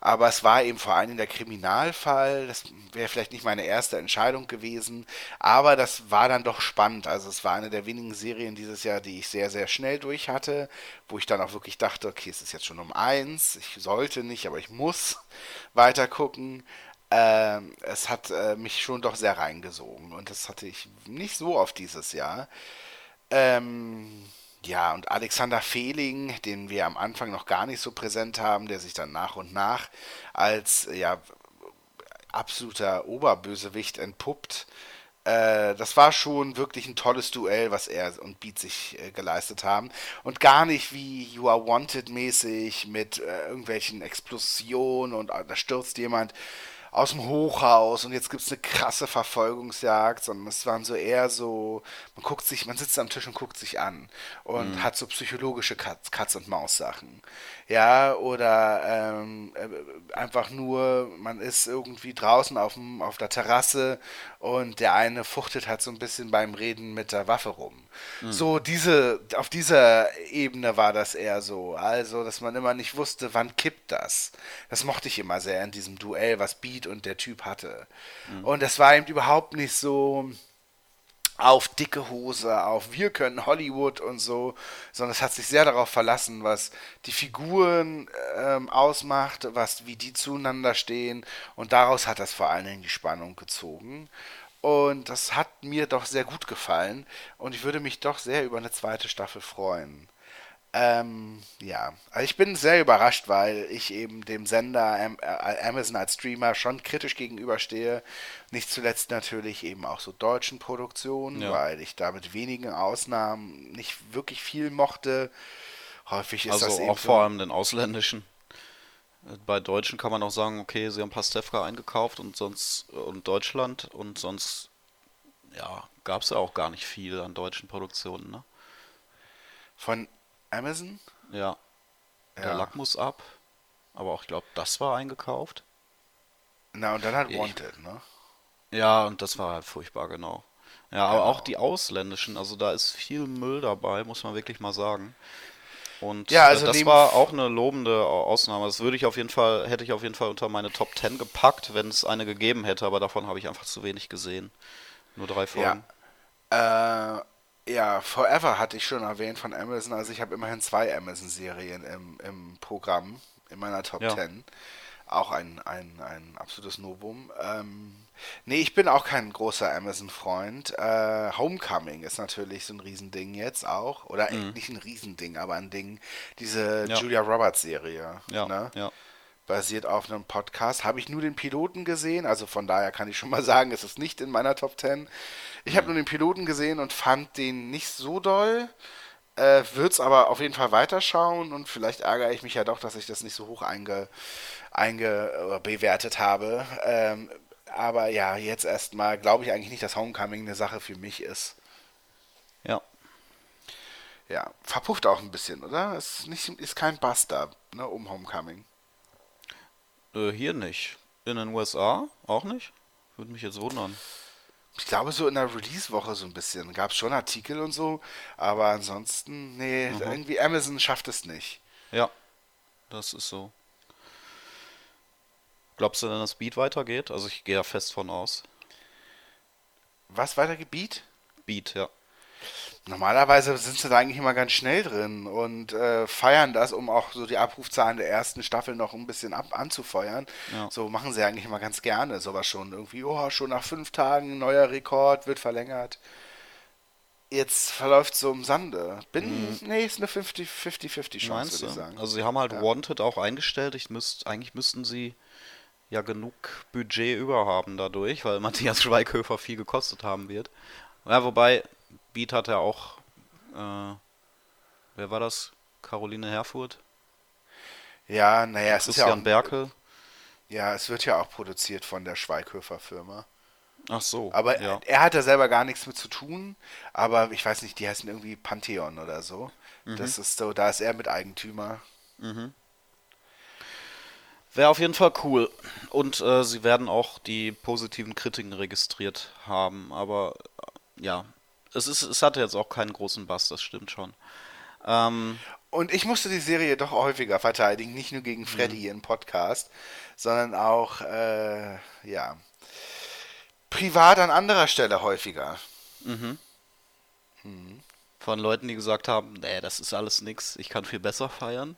Aber es war eben vor allem der Kriminalfall. Das wäre vielleicht nicht meine erste Entscheidung gewesen. Aber das war dann doch spannend. Also es war eine der wenigen Serien dieses Jahr, die ich sehr, sehr schnell durch hatte. Wo ich dann auch wirklich dachte, okay, es ist jetzt schon um eins. Ich sollte nicht, aber ich muss weiter gucken. Ähm, es hat äh, mich schon doch sehr reingesogen. Und das hatte ich nicht so oft dieses Jahr. Ähm, ja, und Alexander Fehling, den wir am Anfang noch gar nicht so präsent haben, der sich dann nach und nach als ja, absoluter Oberbösewicht entpuppt. Äh, das war schon wirklich ein tolles Duell, was er und Beat sich äh, geleistet haben. Und gar nicht wie You Are Wanted mäßig mit äh, irgendwelchen Explosionen und äh, da stürzt jemand aus dem Hochhaus und jetzt gibt es eine krasse Verfolgungsjagd, sondern es waren so eher so, man guckt sich, man sitzt am Tisch und guckt sich an und mhm. hat so psychologische Katz, Ja, oder ähm, äh, einfach nur, man ist irgendwie draußen auf, dem, auf der Terrasse und der eine fuchtet halt so ein bisschen beim Reden mit der Waffe rum. Mhm. So diese, auf dieser Ebene war das eher so. Also, dass man immer nicht wusste, wann kippt das. Das mochte ich immer sehr in diesem Duell, was Beat und der Typ hatte. Mhm. Und das war eben überhaupt nicht so auf dicke Hose, auf wir können Hollywood und so, sondern es hat sich sehr darauf verlassen, was die Figuren ähm, ausmacht, was wie die zueinander stehen und daraus hat das vor allen Dingen die Spannung gezogen. Und das hat mir doch sehr gut gefallen und ich würde mich doch sehr über eine zweite Staffel freuen. Ähm, ja, also ich bin sehr überrascht, weil ich eben dem Sender äh, Amazon als Streamer schon kritisch gegenüberstehe. Nicht zuletzt natürlich eben auch so deutschen Produktionen, ja. weil ich da mit wenigen Ausnahmen nicht wirklich viel mochte. Häufig ist also das eben auch vor allem den ausländischen. Bei Deutschen kann man auch sagen, okay, sie haben Pastewka eingekauft und sonst und Deutschland und sonst ja, gab es ja auch gar nicht viel an deutschen Produktionen, ne? Von Amazon? Ja. Der ja. Lackmus ab. Aber auch, ich glaube, das war eingekauft. Na, und dann halt Wanted, ich, ne? Ja, und das war halt furchtbar, genau. Ja, aber genau. auch die ausländischen, also da ist viel Müll dabei, muss man wirklich mal sagen. Und ja, also äh, das war auch eine lobende Ausnahme. Das würde ich auf jeden Fall, hätte ich auf jeden Fall unter meine Top 10 gepackt, wenn es eine gegeben hätte, aber davon habe ich einfach zu wenig gesehen. Nur drei Folgen. Ja. Äh, ja, Forever hatte ich schon erwähnt von Amazon. Also ich habe immerhin zwei Amazon-Serien im, im Programm, in meiner Top ja. 10. Auch ein, ein, ein absolutes Novum. Ähm, nee, ich bin auch kein großer Amazon-Freund. Äh, Homecoming ist natürlich so ein Riesending jetzt auch. Oder mhm. nicht ein Riesending, aber ein Ding. Diese ja. Julia Roberts-Serie. Ja, ne? ja basiert auf einem Podcast. Habe ich nur den Piloten gesehen, also von daher kann ich schon mal sagen, es ist nicht in meiner Top 10. Ich habe nur den Piloten gesehen und fand den nicht so doll. Äh, Würde es aber auf jeden Fall weiterschauen und vielleicht ärgere ich mich ja doch, dass ich das nicht so hoch einge, einge bewertet habe. Ähm, aber ja, jetzt erstmal glaube ich eigentlich nicht, dass Homecoming eine Sache für mich ist. Ja. Ja, verpufft auch ein bisschen, oder? Es ist, nicht, ist kein Buster, ne, um Homecoming. Äh, hier nicht. In den USA auch nicht? Würde mich jetzt wundern. Ich glaube, so in der Release-Woche so ein bisschen. Gab es schon Artikel und so, aber ansonsten, nee, mhm. irgendwie Amazon schafft es nicht. Ja, das ist so. Glaubst du denn, dass Beat weitergeht? Also ich gehe da fest von aus. Was weitergeht? Beat? Beat, ja. Normalerweise sind sie da eigentlich immer ganz schnell drin und äh, feiern das, um auch so die Abrufzahlen der ersten Staffel noch ein bisschen ab anzufeuern. Ja. So machen sie eigentlich immer ganz gerne sowas schon. Irgendwie, oh, schon nach fünf Tagen neuer Rekord, wird verlängert. Jetzt verläuft so im Sande. Bin, nee, ist eine 50-50 Chance, Mhm. Meinst würde ich sagen. Also sie haben halt Ja. Wanted auch eingestellt. Ich müsst, eigentlich müssten sie ja genug Budget über haben dadurch, weil Matthias Schweighöfer viel gekostet haben wird. Ja, wobei, Beat hat ja auch, äh, wer war das? Caroline Herfurth? ja, naja, es ist ja Christian auch, Berkel? ja, es wird ja auch produziert von der Schweighöfer Firma. Ach so. Aber ja. er hat da selber gar nichts mit zu tun. Aber ich weiß nicht, die heißen irgendwie Pantheon oder so. Mhm. Das ist so, da ist er mit Eigentümer. Wäre auf jeden Fall cool. Und äh, sie werden auch die positiven Kritiken registriert haben. Aber äh, ja, es, ist, es hatte jetzt auch keinen großen Bass, das stimmt schon. Ähm, Und ich musste die Serie doch häufiger verteidigen, nicht nur Mhm. gegen Freddy im Podcast, sondern auch, äh, ja, privat an anderer Stelle häufiger. von Leuten, die gesagt haben, nee, das ist alles nix, ich kann viel besser feiern.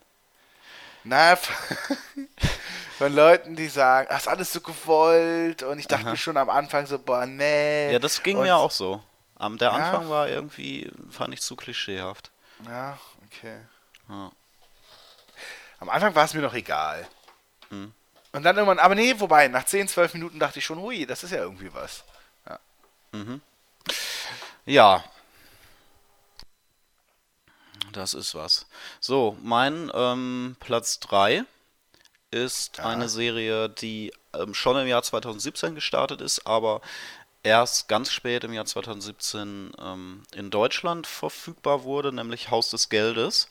Na, von Leuten, die sagen, das ist alles so gewollt und ich dachte mir schon am Anfang so, boah, nee. Ja, das ging und, mir auch so. Am der Ja. Anfang war irgendwie, fand ich zu klischeehaft. Ja, okay. Ja. Am Anfang war es mir noch egal. Hm. Und dann irgendwann, aber nee, wobei, nach 10, 12 Minuten dachte ich schon, hui, das ist ja irgendwie was. Ja. Das ist was. So, mein ähm, Platz 3 ist eine Serie, die ähm, schon im Jahr 2017 gestartet ist, aber erst ganz spät im Jahr 2017 ähm, in Deutschland verfügbar wurde, nämlich Haus des Geldes.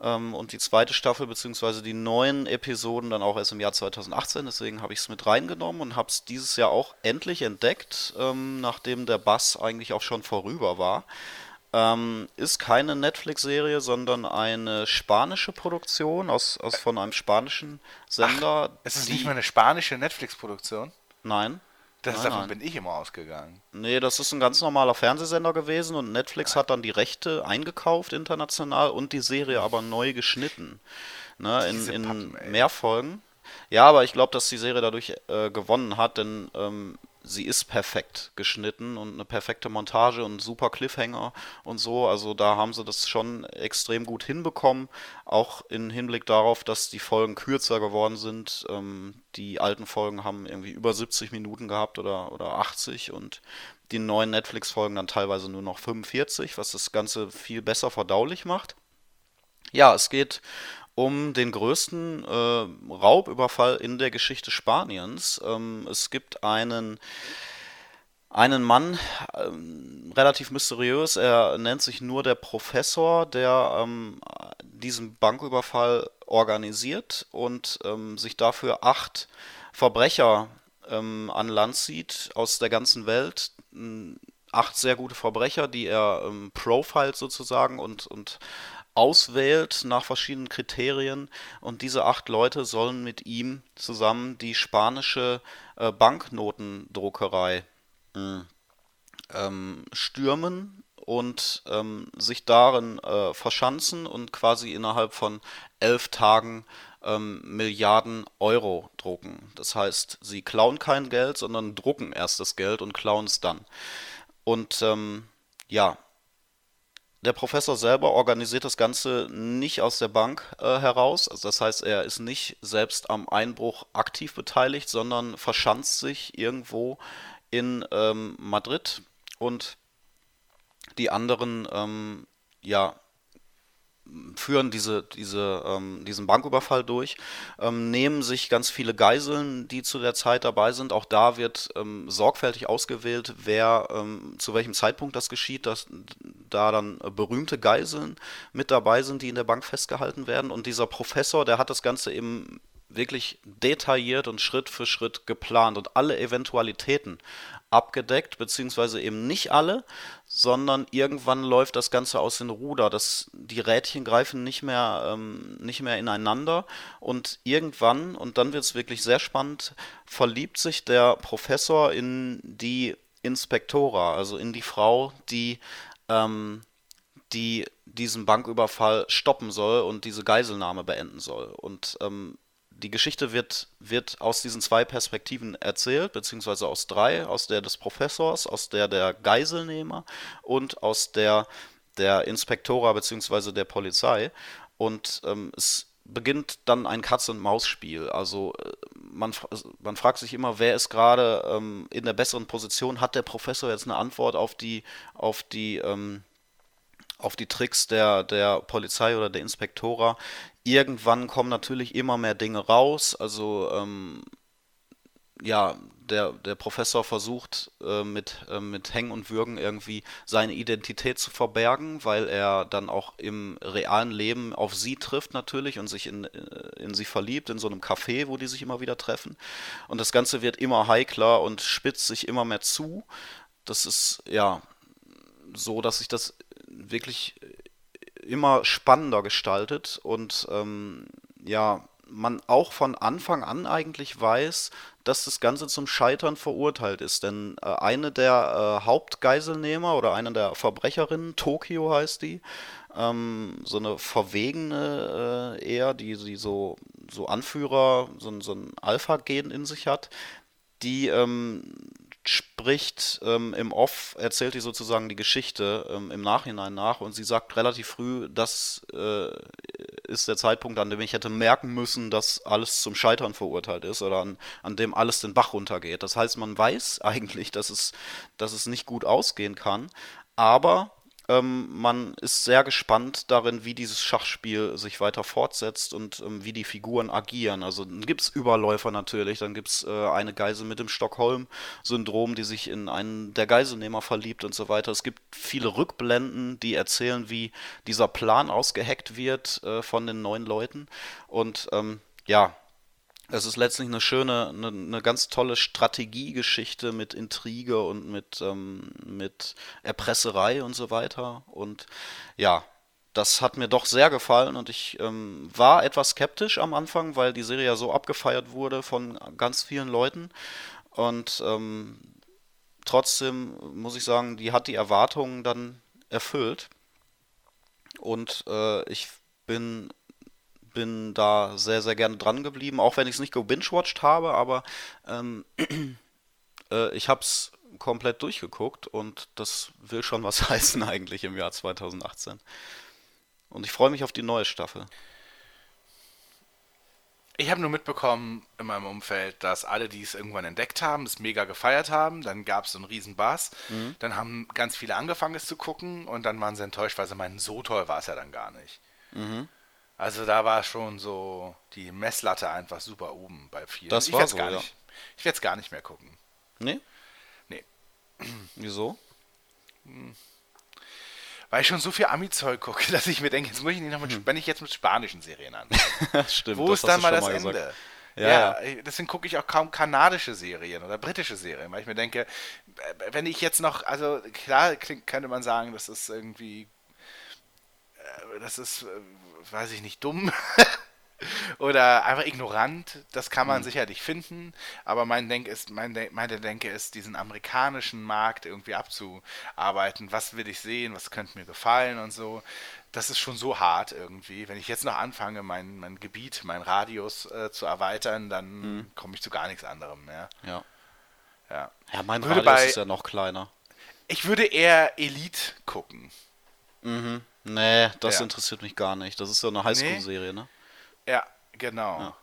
Ähm, und die zweite Staffel beziehungsweise die neuen Episoden dann auch erst im Jahr 2018. Deswegen habe ich es mit reingenommen und habe es dieses Jahr auch endlich entdeckt, ähm, nachdem der Bass eigentlich auch schon vorüber war. Ähm, ist keine Netflix-Serie, sondern eine spanische Produktion aus, aus von einem spanischen Sender. Es ist nicht mal eine spanische Netflix-Produktion. Nein. Das, Nein, davon nein. bin ich immer ausgegangen. Nee, das ist ein ganz normaler Fernsehsender gewesen und Netflix hat dann die Rechte eingekauft international und die Serie aber neu geschnitten. Ne, in in Pappen, mehr Folgen. Ja, aber ich glaube, dass die Serie dadurch äh, gewonnen hat, denn ähm, sie ist perfekt geschnitten und eine perfekte Montage und super Cliffhanger und so. Also da haben sie das schon extrem gut hinbekommen. Auch im Hinblick darauf, dass die Folgen kürzer geworden sind. Ähm, die alten Folgen haben irgendwie über 70 Minuten gehabt oder, oder 80 und die neuen Netflix-Folgen dann teilweise nur noch 45, was das Ganze viel besser verdaulich macht. Ja, es geht um den größten äh, Raubüberfall in der Geschichte Spaniens. Ähm, es gibt einen, einen Mann, ähm, relativ mysteriös, er nennt sich nur der Professor, der ähm, diesen Banküberfall organisiert und ähm, sich dafür acht Verbrecher ähm, an Land zieht aus der ganzen Welt. M, Acht sehr gute Verbrecher, die er ähm, profilt sozusagen und, und auswählt nach verschiedenen Kriterien. Und diese acht Leute sollen mit ihm zusammen die spanische äh, Banknotendruckerei mh, ähm, stürmen und ähm, sich darin äh, verschanzen und quasi innerhalb von elf Tagen ähm, Milliarden Euro drucken. Das heißt, sie klauen kein Geld, sondern drucken erst das Geld und klauen es dann. Und ähm, ja, der Professor selber organisiert das Ganze nicht aus der Bank äh, heraus. Also das heißt, er ist nicht selbst am Einbruch aktiv beteiligt, sondern verschanzt sich irgendwo in ähm, Madrid und die anderen ähm, ja, führen diese, diese, ähm, diesen Banküberfall durch, ähm, nehmen sich ganz viele Geiseln, die zu der Zeit dabei sind. Auch da wird ähm, sorgfältig ausgewählt, wer ähm, zu welchem Zeitpunkt das geschieht, dass da dann berühmte Geiseln mit dabei sind, die in der Bank festgehalten werden. Und dieser Professor, der hat das Ganze eben wirklich detailliert und Schritt für Schritt geplant und alle Eventualitäten abgedeckt, beziehungsweise eben nicht alle, sondern irgendwann läuft das Ganze aus den Ruder. Das, die Rädchen greifen nicht mehr, ähm, nicht mehr ineinander und irgendwann, und dann wird es wirklich sehr spannend, verliebt sich der Professor in die Inspektora, also in die Frau, die ähm, die diesen Banküberfall stoppen soll und diese Geiselnahme beenden soll. Und ähm, die Geschichte wird, wird aus diesen zwei Perspektiven erzählt, beziehungsweise aus drei, aus der des Professors, aus der der Geiselnehmer und aus der der Inspektora beziehungsweise der Polizei. Und ähm, es beginnt dann ein Katz-und-Maus-Spiel. Also äh, man, man fragt sich immer, wer ist gerade ähm, in der besseren Position? Hat der Professor jetzt eine Antwort auf die, auf die, ähm, auf die Tricks der, der Polizei oder der Inspektora? Irgendwann kommen natürlich immer mehr Dinge raus. Also ähm, ja, der, der Professor versucht äh, mit, äh, mit Hängen und Würgen irgendwie seine Identität zu verbergen, weil er dann auch im realen Leben auf sie trifft natürlich und sich in, äh, in sie verliebt, in so einem Café, wo die sich immer wieder treffen. Und das Ganze wird immer heikler und spitzt sich immer mehr zu. Das ist ja so, dass sich das wirklich immer spannender gestaltet und ähm, ja, man auch von Anfang an eigentlich weiß, dass das Ganze zum Scheitern verurteilt ist. Denn äh, eine der äh, Hauptgeiselnehmer oder eine der Verbrecherinnen, Tokio heißt die, ähm, so eine verwegene äh, eher, die sie so, so Anführer, so, so ein Alpha-Gen in sich hat, die ähm, spricht ähm, im Off, erzählt die sozusagen die Geschichte ähm, im Nachhinein nach und sie sagt relativ früh, das äh, ist der Zeitpunkt, an dem ich hätte merken müssen, dass alles zum Scheitern verurteilt ist oder an, an dem alles den Bach runtergeht. Das heißt, man weiß eigentlich, dass es, dass es nicht gut ausgehen kann, aber ähm, man ist sehr gespannt darin, wie dieses Schachspiel sich weiter fortsetzt und ähm, wie die Figuren agieren. Also dann gibt es Überläufer natürlich, dann gibt es äh, eine Geisel mit dem Stockholm-Syndrom, die sich in einen der Geiselnehmer verliebt und so weiter. Es gibt viele Rückblenden, die erzählen, wie dieser Plan ausgeheckt wird äh, von den neuen Leuten. Und ähm, ja, es ist letztlich eine schöne, eine, eine ganz tolle Strategiegeschichte mit Intrige und mit, ähm, mit Erpresserei und so weiter. Und ja, das hat mir doch sehr gefallen und ich ähm, war etwas skeptisch am Anfang, weil die Serie ja so abgefeiert wurde von ganz vielen Leuten. Und ähm, trotzdem muss ich sagen, die hat die Erwartungen dann erfüllt. Und äh, ich bin bin da sehr, sehr gerne dran geblieben, auch wenn ich es nicht gebingewatcht habe, aber ähm, äh, ich habe es komplett durchgeguckt und das will schon was heißen eigentlich im Jahr 2018. Und ich freue mich auf die neue Staffel. Ich habe nur mitbekommen in meinem Umfeld, dass alle, die es irgendwann entdeckt haben, es mega gefeiert haben. Dann gab es so einen riesen Bass. Mhm. Dann haben ganz viele angefangen, es zu gucken. Und dann waren sie enttäuscht, weil sie meinen, so toll war es ja dann gar nicht. Mhm. Also da war schon so die Messlatte einfach super oben bei vielen. Das ich war werde so, gar ja. nicht. Ich werde es gar nicht mehr gucken. Nee? Nee. Wieso? Weil ich schon so viel Ami-Zeug gucke, dass ich mir denke, jetzt muss ich nicht noch mit, Hm. wenn ich jetzt mit spanischen Serien an. Stimmt. Wo ist dann mal das gesagt. Ende? Ja, Ja, ja. deswegen gucke ich auch kaum kanadische Serien oder britische Serien, weil ich mir denke, äh, wenn ich jetzt noch, also klar klingt, könnte man sagen, das ist irgendwie, das ist, äh, weiß ich nicht, dumm oder einfach ignorant, das kann man sicherlich finden, aber mein Denk ist, mein Denk, meine Denke ist, diesen amerikanischen Markt irgendwie abzuarbeiten. Was will ich sehen, was könnte mir gefallen und so. Das ist schon so hart irgendwie. Wenn ich jetzt noch anfange, mein, mein Gebiet, mein Radius äh, zu erweitern, dann komme ich zu gar nichts anderem mehr. Ja. Ja. Ja, mein Radius bei- ist ja noch kleiner. Ich würde eher Elite gucken. Nee, das Ja. interessiert mich gar nicht. Das ist so eine Highschool-Serie, ne? Ja, genau. Ja.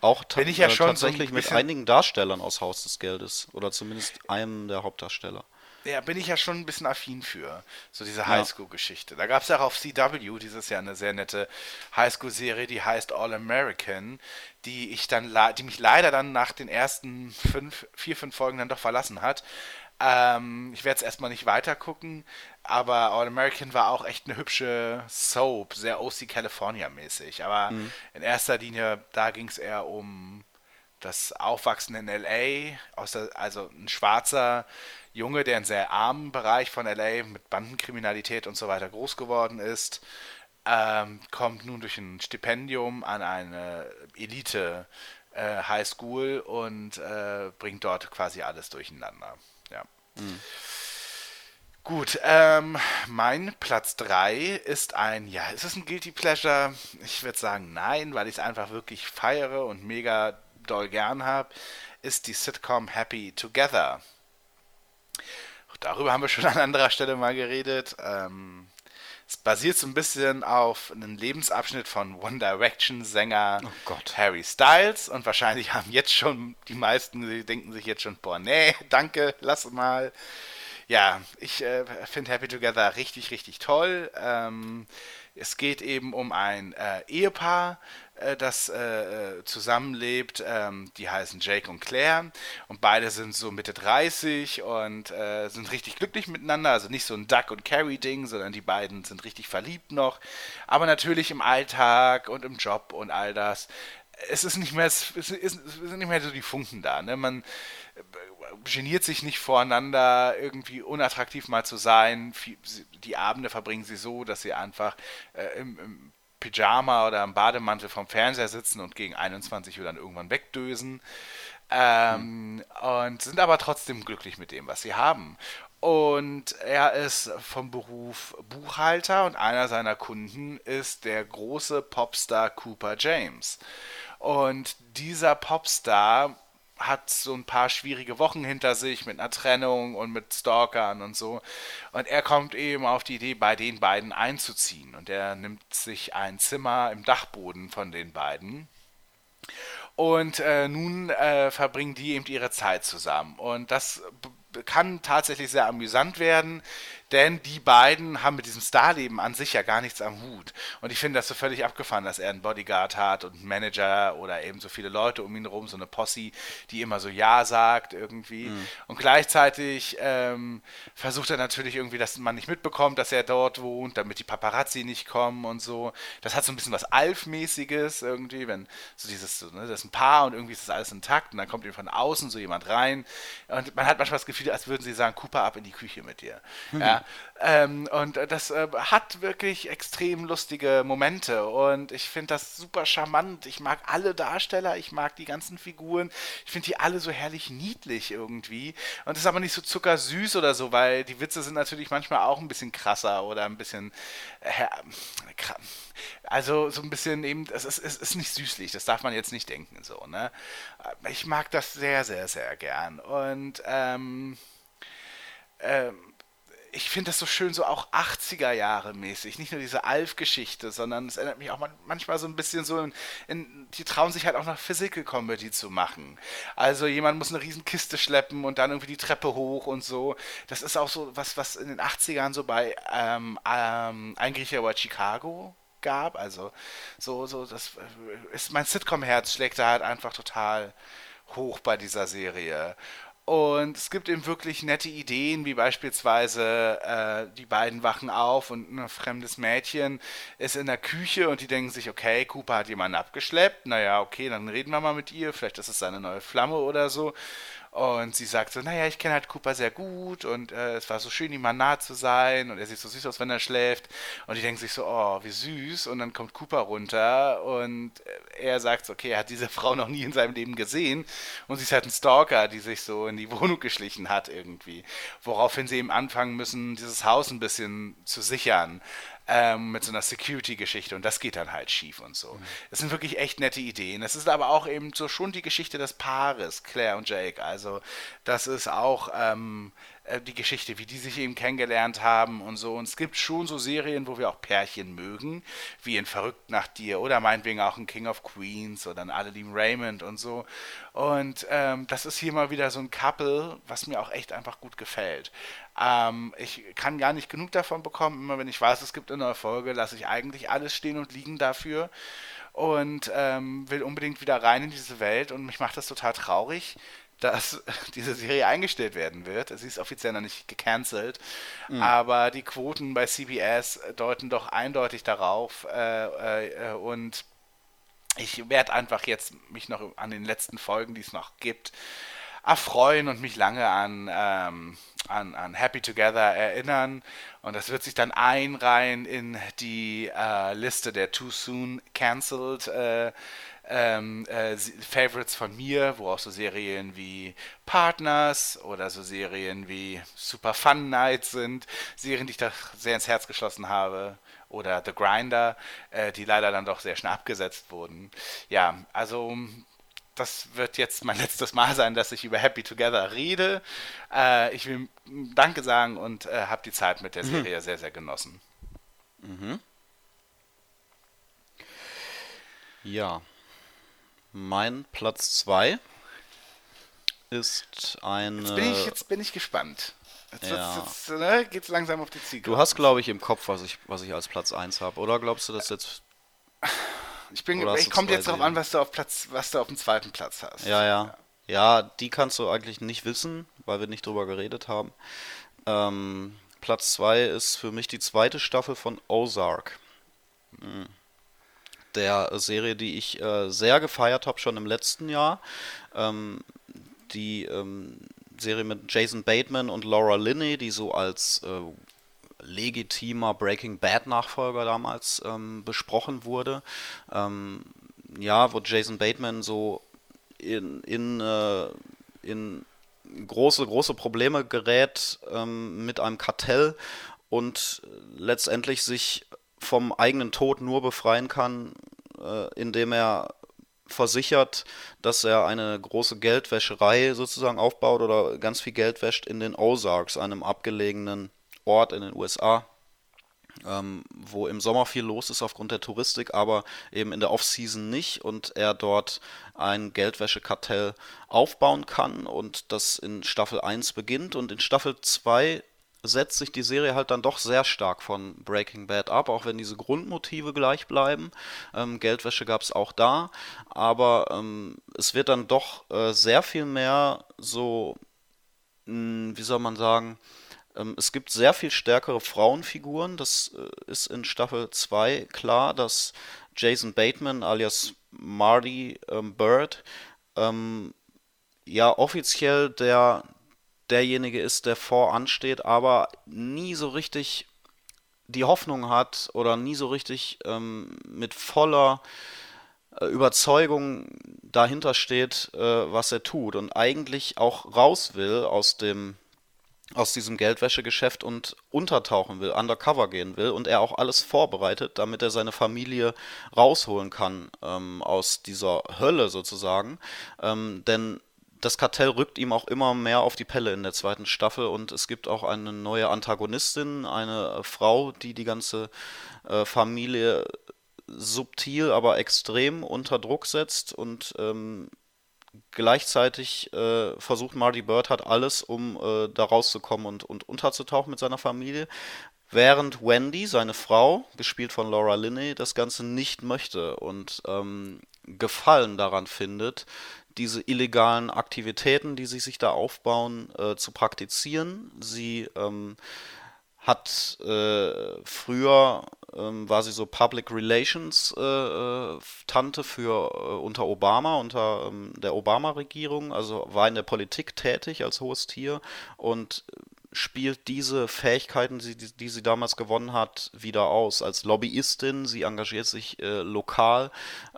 Auch ta ja äh, schon so ein tatsächlich mit einigen Darstellern aus Haus des Geldes. Oder zumindest einem der Hauptdarsteller. Ja, bin ich ja schon ein bisschen affin für. So diese Highschool-Geschichte. Da gab es ja auch auf CW dieses Jahr eine sehr nette Highschool-Serie, die heißt All American, die ich dann, die mich leider dann nach den ersten fünf, vier, fünf Folgen dann doch verlassen hat. Ähm, ich werde es erstmal nicht weiter gucken, aber All American war auch echt eine hübsche Soap, sehr OC California-mäßig. Aber in erster Linie, da ging es eher um das Aufwachsen in LA, der, also ein schwarzer Junge, der in sehr armen Bereich von LA mit Bandenkriminalität und so weiter groß geworden ist, ähm, kommt nun durch ein Stipendium an eine Elite äh, High School und äh, bringt dort quasi alles durcheinander. Ja. Gut, ähm, mein Platz 3 ist ein, ja, ist es ein Guilty Pleasure? Ich würde sagen nein, weil ich es einfach wirklich feiere und mega doll gern habe, ist die Sitcom Happy Together. Darüber haben wir schon an anderer Stelle mal geredet. Ähm, es basiert so ein bisschen auf einem Lebensabschnitt von One Direction Sänger Oh. Harry Styles und wahrscheinlich haben jetzt schon die meisten, die denken sich jetzt schon, boah, nee, danke, lass mal. Ja, ich äh, finde Happy Together richtig, richtig toll. Ähm, es geht eben um ein äh, Ehepaar, äh, das äh, äh, zusammenlebt. Ähm, die heißen Jake und Claire und beide sind so Mitte 30 und äh, sind richtig glücklich miteinander. Also nicht so ein Duck und Carrie Ding, sondern die beiden sind richtig verliebt noch. Aber natürlich im Alltag und im Job und all das. Es ist nicht mehr, es, sind nicht mehr so die Funken da. Ne? Man äh, geniert sich nicht voreinander, irgendwie unattraktiv mal zu sein. Die Abende verbringen sie so, dass sie einfach äh, im, im Pyjama oder im Bademantel vom Fernseher sitzen und gegen 21 Uhr dann irgendwann wegdösen. Ähm, Und sind aber trotzdem glücklich mit dem, was sie haben. Und er ist vom Beruf Buchhalter und einer seiner Kunden ist der große Popstar Cooper James. Und dieser Popstar hat so ein paar schwierige Wochen hinter sich mit einer Trennung und mit Stalkern und so. Und er kommt eben auf die Idee, bei den beiden einzuziehen. Und er nimmt sich ein Zimmer im Dachboden von den beiden. Und äh, nun äh, verbringen die eben ihre Zeit zusammen. Und das kann tatsächlich sehr amüsant werden, denn die beiden haben mit diesem Starleben an sich ja gar nichts am Hut. Und ich finde das so völlig abgefahren, dass er einen Bodyguard hat und einen Manager oder eben so viele Leute um ihn herum, so eine Posse, die immer so Ja sagt irgendwie. Und gleichzeitig ähm, versucht er natürlich irgendwie, dass man nicht mitbekommt, dass er dort wohnt, damit die Paparazzi nicht kommen und so. Das hat so ein bisschen was Alf-mäßiges irgendwie, wenn so dieses, so, ne, das ist ein Paar und irgendwie ist das alles intakt und dann kommt eben von außen so jemand rein und man hat manchmal das Gefühl, als würden sie sagen, Cooper ab in die Küche mit dir. Ja, ähm, und äh, das äh, hat wirklich extrem lustige Momente und ich finde das super charmant. Ich mag alle Darsteller, ich mag die ganzen Figuren. Ich finde die alle so herrlich niedlich irgendwie. Und ist aber nicht so zuckersüß oder so, weil die Witze sind natürlich manchmal auch ein bisschen krasser oder ein bisschen. Äh, also so ein bisschen eben, es ist, es ist nicht süßlich, das darf man jetzt nicht denken so, ne? Ich mag das sehr, sehr, sehr gern. Und ähm, ähm, ich finde das so schön, so auch 80er Jahre mäßig. Nicht nur diese Alf-Geschichte, sondern es erinnert mich auch man- manchmal so ein bisschen so in, in, die trauen sich halt auch noch Physical Comedy zu machen. Also jemand muss eine riesen Kiste schleppen und dann irgendwie die Treppe hoch und so. Das ist auch so was, was in den 80ern so bei ähm, ähm, Ein Griecher über Chicago gab. Also so, so, das äh, ist mein Sitcom-Herz schlägt da halt einfach total hoch bei dieser Serie. Und es gibt eben wirklich nette Ideen, wie beispielsweise äh, die beiden wachen auf und ein fremdes Mädchen ist in der Küche und die denken sich, okay, Cooper hat jemanden abgeschleppt, naja, okay, dann reden wir mal mit ihr, vielleicht ist es seine neue Flamme oder so. Und sie sagt so, naja, ich kenne halt Cooper sehr gut und äh, es war so schön, ihm mal nah zu sein und er sieht so süß aus, wenn er schläft. Und die denken sich so, oh, wie süß. Und dann kommt Cooper runter und äh, er sagt so, okay, er hat diese Frau noch nie in seinem Leben gesehen und sie ist halt ein Stalker, die sich so in die Wohnung geschlichen hat irgendwie. Woraufhin sie eben anfangen müssen, dieses Haus ein bisschen zu sichern ähm, mit so einer Security-Geschichte und das geht dann halt schief und so. Das sind wirklich echt nette Ideen. Es ist aber auch eben so schon die Geschichte des Paares, Claire und Jake. Also das ist auch ähm, äh, die Geschichte, wie die sich eben kennengelernt haben und so. Und es gibt schon so Serien, wo wir auch Pärchen mögen, wie in Verrückt nach dir oder meinetwegen auch in King of Queens oder in Alle lieben Raymond und so. Und ähm, das ist hier mal wieder so ein Couple, was mir auch echt einfach gut gefällt. Ähm, ich kann gar nicht genug davon bekommen. Immer wenn ich weiß, es gibt eine neue Folge, lasse ich eigentlich alles stehen und liegen dafür und ähm, will unbedingt wieder rein in diese Welt. Und mich macht das total traurig, dass diese Serie eingestellt werden wird. Sie ist offiziell noch nicht gecancelt, aber die Quoten bei CBS deuten doch eindeutig darauf äh, äh, und ich werde einfach jetzt mich noch an den letzten Folgen, die es noch gibt, erfreuen und mich lange an, ähm, an, an Happy Together erinnern. Und das wird sich dann einreihen in die äh, Liste der Too Soon Cancelled äh, ähm, äh, Favorites von mir, wo auch so Serien wie Partners oder so Serien wie Super Fun Night sind, Serien, die ich da sehr ins Herz geschlossen habe oder The Grinder, äh, die leider dann doch sehr schnell abgesetzt wurden. Ja, also das wird jetzt mein letztes Mal sein, dass ich über Happy Together rede. Äh, ich will Danke sagen und äh, habe die Zeit mit der Serie mhm. sehr, sehr genossen. Mhm. Ja, mein Platz 2 ist eine. Jetzt bin ich, jetzt bin ich gespannt. Jetzt, ja. jetzt, jetzt ne, geht's langsam auf die Ziege. Du hast, glaube ich, im Kopf, was ich, was ich als Platz 1 habe, oder glaubst du, dass jetzt. Ich bin, ich kommt jetzt darauf an, was du auf Platz, was du auf dem zweiten Platz hast. Ja, ja, ja. Ja, die kannst du eigentlich nicht wissen, weil wir nicht drüber geredet haben. Ähm, Platz 2 ist für mich die zweite Staffel von Ozark. Mhm der Serie, die ich äh, sehr gefeiert habe, schon im letzten Jahr. Ähm, die ähm, Serie mit Jason Bateman und Laura Linney, die so als äh, legitimer Breaking Bad Nachfolger damals ähm, besprochen wurde. Ähm, ja, wo Jason Bateman so in, in, äh, in große, große Probleme gerät ähm, mit einem Kartell und letztendlich sich vom eigenen Tod nur befreien kann, äh, indem er versichert, dass er eine große Geldwäscherei sozusagen aufbaut oder ganz viel Geld wäscht in den Ozarks, einem abgelegenen Ort in den USA, ähm, wo im Sommer viel los ist aufgrund der Touristik, aber eben in der Off-Season nicht und er dort ein Geldwäschekartell aufbauen kann und das in Staffel 1 beginnt und in Staffel 2 setzt sich die Serie halt dann doch sehr stark von Breaking Bad ab, auch wenn diese Grundmotive gleich bleiben. Ähm, Geldwäsche gab es auch da, aber ähm, es wird dann doch äh, sehr viel mehr so, mh, hm, wie soll man sagen, es gibt sehr viel stärkere Frauenfiguren. Das äh, ist in Staffel 2 klar, dass Jason Bateman alias Marty ähm, Bird ähm, ja offiziell der derjenige ist, der voransteht, aber nie so richtig die Hoffnung hat oder nie so richtig ähm, mit voller äh, Überzeugung dahinter steht, äh, was er tut und eigentlich auch raus will aus dem aus diesem Geldwäschegeschäft und untertauchen will, undercover gehen will und er auch alles vorbereitet, damit er seine Familie rausholen kann ähm, aus dieser Hölle sozusagen. Ähm, denn das Kartell rückt ihm auch immer mehr auf die Pelle in der zweiten Staffel und es gibt auch eine neue Antagonistin, eine Frau, die die ganze äh, Familie subtil, aber extrem unter Druck setzt und ähm, gleichzeitig äh, versucht Marty Bird hat alles, um äh, da rauszukommen und, und unterzutauchen mit seiner Familie, während Wendy, seine Frau, gespielt von Laura Linney, das Ganze nicht möchte und ähm, Gefallen daran findet, diese illegalen Aktivitäten, die sie sich da aufbauen, äh, zu praktizieren. Sie ähm, hat äh, früher ähm, war sie so Public Relations äh, äh Tante für äh, unter Obama, unter ähm, der Obama-Regierung, also war in der Politik tätig als hohes Tier und spielt diese Fähigkeiten, die, die, sie damals gewonnen hat, wieder aus. Als Lobbyistin, sie engagiert sich äh, lokal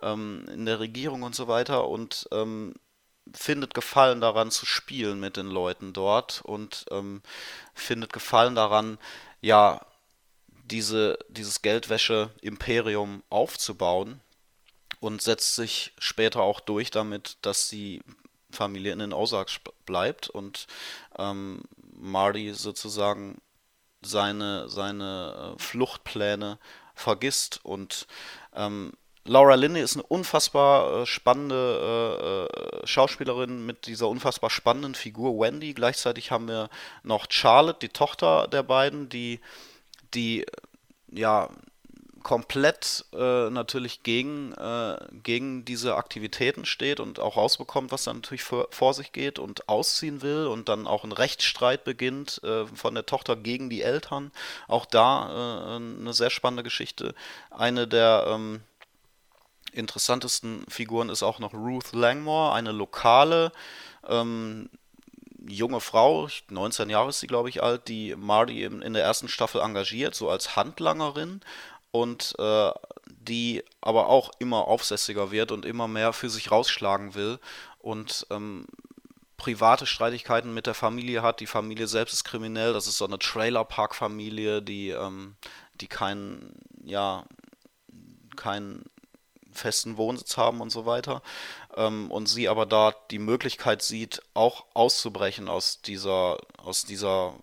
ähm, in der Regierung und so weiter und ähm, findet Gefallen daran zu spielen mit den Leuten dort und ähm, findet Gefallen daran, ja, diese, dieses Geldwäsche-Imperium aufzubauen und setzt sich später auch durch damit, dass die Familie in den Ozarks bleibt und ähm, Marty sozusagen seine, seine äh, Fluchtpläne vergisst und ähm, Laura Linney ist eine unfassbar äh, spannende äh, äh, Schauspielerin mit dieser unfassbar spannenden Figur Wendy. Gleichzeitig haben wir noch Charlotte, die Tochter der beiden, die, die ja komplett äh, natürlich gegen, äh, gegen diese Aktivitäten steht und auch rausbekommt, was dann natürlich vor, vor sich geht und ausziehen will und dann auch ein Rechtsstreit beginnt äh, von der Tochter gegen die Eltern. Auch da äh, eine sehr spannende Geschichte. Eine der ähm, interessantesten Figuren ist auch noch Ruth Langmore, eine lokale ähm, junge Frau, 19 Jahre ist sie, glaube ich, alt, die Marty in, der ersten Staffel engagiert, so als Handlangerin und äh, die aber auch immer aufsässiger wird und immer mehr für sich rausschlagen will und ähm, private Streitigkeiten mit der Familie hat. Die Familie selbst ist kriminell, das ist so eine Trailerpark-Familie, die, ähm, die keinen, ja, keinen festen Wohnsitz haben und so weiter. Ähm, und sie aber da die Möglichkeit sieht, auch auszubrechen aus dieser, aus dieser,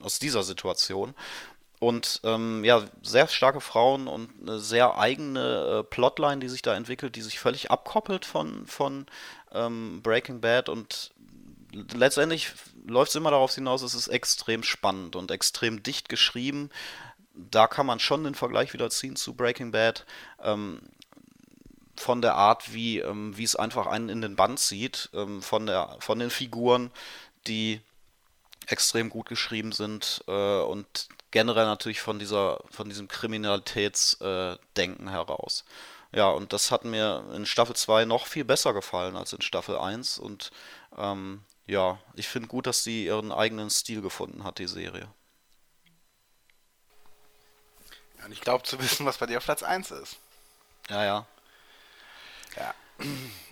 aus dieser Situation. Und ähm, ja, sehr starke Frauen und eine sehr eigene äh, Plotline, die sich da entwickelt, die sich völlig abkoppelt von, von ähm, Breaking Bad und letztendlich läuft es immer darauf hinaus, es ist extrem spannend und extrem dicht geschrieben. Da kann man schon den Vergleich wieder ziehen zu Breaking Bad. Ähm, von der Art, wie, ähm, wie es einfach einen in den Band zieht, ähm, von, der, von den Figuren, die extrem gut geschrieben sind äh, und generell natürlich von dieser, von diesem Kriminalitätsdenken äh, heraus. Ja, und das hat mir in Staffel 2 noch viel besser gefallen als in Staffel 1 und ähm, ja, ich finde gut, dass sie ihren eigenen Stil gefunden hat, die Serie. Ja, und ich glaube zu wissen, was bei dir auf Platz 1 ist. Ja, ja. Ja.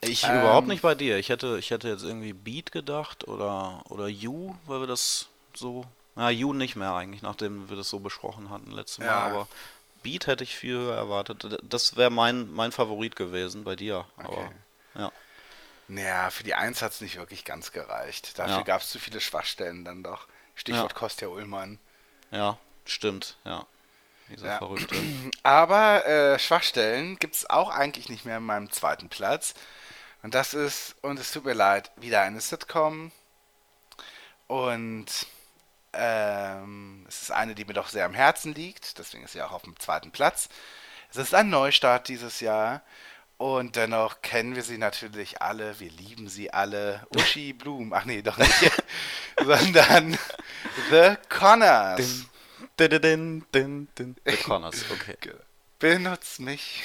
Ich Ähm. überhaupt nicht bei dir. Ich hätte, ich hätte jetzt irgendwie Beat gedacht oder, oder You, weil wir das so. Na, You nicht mehr eigentlich, nachdem wir das so besprochen hatten letztes Mal. Ja. Aber Beat hätte ich viel höher erwartet. Das wäre mein, mein Favorit gewesen bei dir. Aber Okay. ja. Naja, für die 1 hat es nicht wirklich ganz gereicht. Dafür Ja. gab es zu viele Schwachstellen dann doch. Stichwort Kostja Ullmann. Ja, stimmt, ja. Dieser Ja. Verrückte. Aber äh, Schwachstellen gibt es auch eigentlich nicht mehr in meinem zweiten Platz. Und das ist, und es tut mir leid, wieder eine Sitcom. Und ähm, es ist eine, die mir doch sehr am Herzen liegt. Deswegen ist sie auch auf dem zweiten Platz. Es ist ein Neustart dieses Jahr. Und dennoch kennen wir sie natürlich alle. Wir lieben sie alle. Uschi Blum. Ach nee, doch nicht. Sondern The Connors. Din, din, din, din. The Connors, okay. Benutz mich.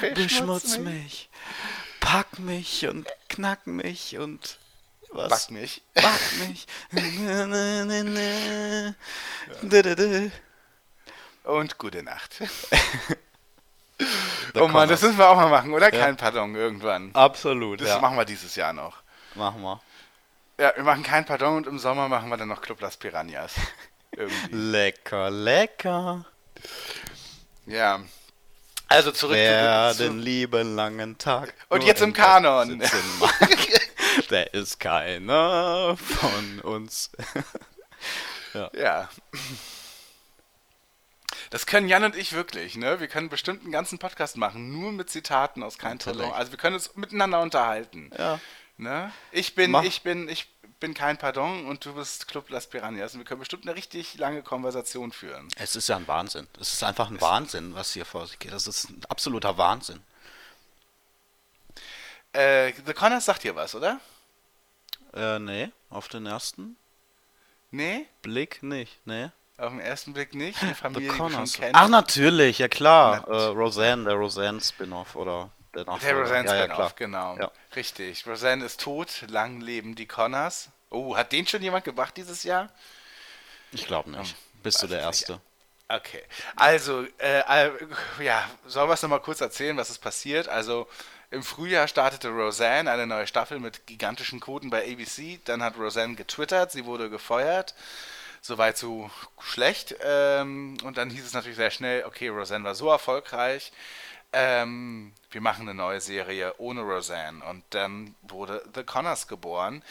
Beschmutz mich, pack mich und knack mich und was? Back mich. Back mich. Und gute Nacht. Oh Mann, das müssen wir auch mal machen, oder? Ja. Kein Pardon irgendwann. Absolut, Das ja. machen wir dieses Jahr noch. Machen wir. Ja, wir machen kein Pardon und im Sommer machen wir dann noch Club Las Piranhas. Irgendwie. Lecker, lecker. Ja. Also zurück Wer zu, den lieben langen Tag. Und jetzt im Kanon. Der ist keiner von uns. Ja. Das können Jan und ich wirklich, ne? Wir können bestimmt einen ganzen Podcast machen, nur mit Zitaten aus kein. Pardon. Also wir können uns miteinander unterhalten. Ja. Ne? Ich bin, Mach. ich bin, ich bin kein Pardon und du bist Club Las Piranhas. Und wir können bestimmt eine richtig lange Konversation führen. Es ist ja ein Wahnsinn. Es ist einfach ein Wahnsinn, was hier vor sich geht. Das ist ein absoluter Wahnsinn. Äh, The Connors sagt dir was, oder? Äh, nee, auf den ersten Nee? Blick nicht, nee. Auf den ersten Blick nicht. The Familie, die wir schon Connors. Ach, natürlich, ja klar. Äh, Roseanne, der Roseanne-Spin-Off oder der Der Nachfolger. Roseanne ja, ja, genau. Ja. Richtig. Roseanne ist tot, lang leben die Connors. Oh, hat den schon jemand gebracht dieses Jahr? Ich glaube nicht. Bist du der es nicht. Erste? Okay, also, äh, äh, ja, sollen wir es nochmal kurz erzählen, was ist passiert? Also, im Frühjahr startete Roseanne eine neue Staffel mit gigantischen Quoten bei ABC. Dann hat Roseanne getwittert, sie wurde gefeuert. Soweit so schlecht. Ähm, und dann hieß es natürlich sehr schnell, okay, Roseanne war so erfolgreich. Ähm, wir machen eine neue Serie ohne Roseanne. Und dann wurde The Connors geboren.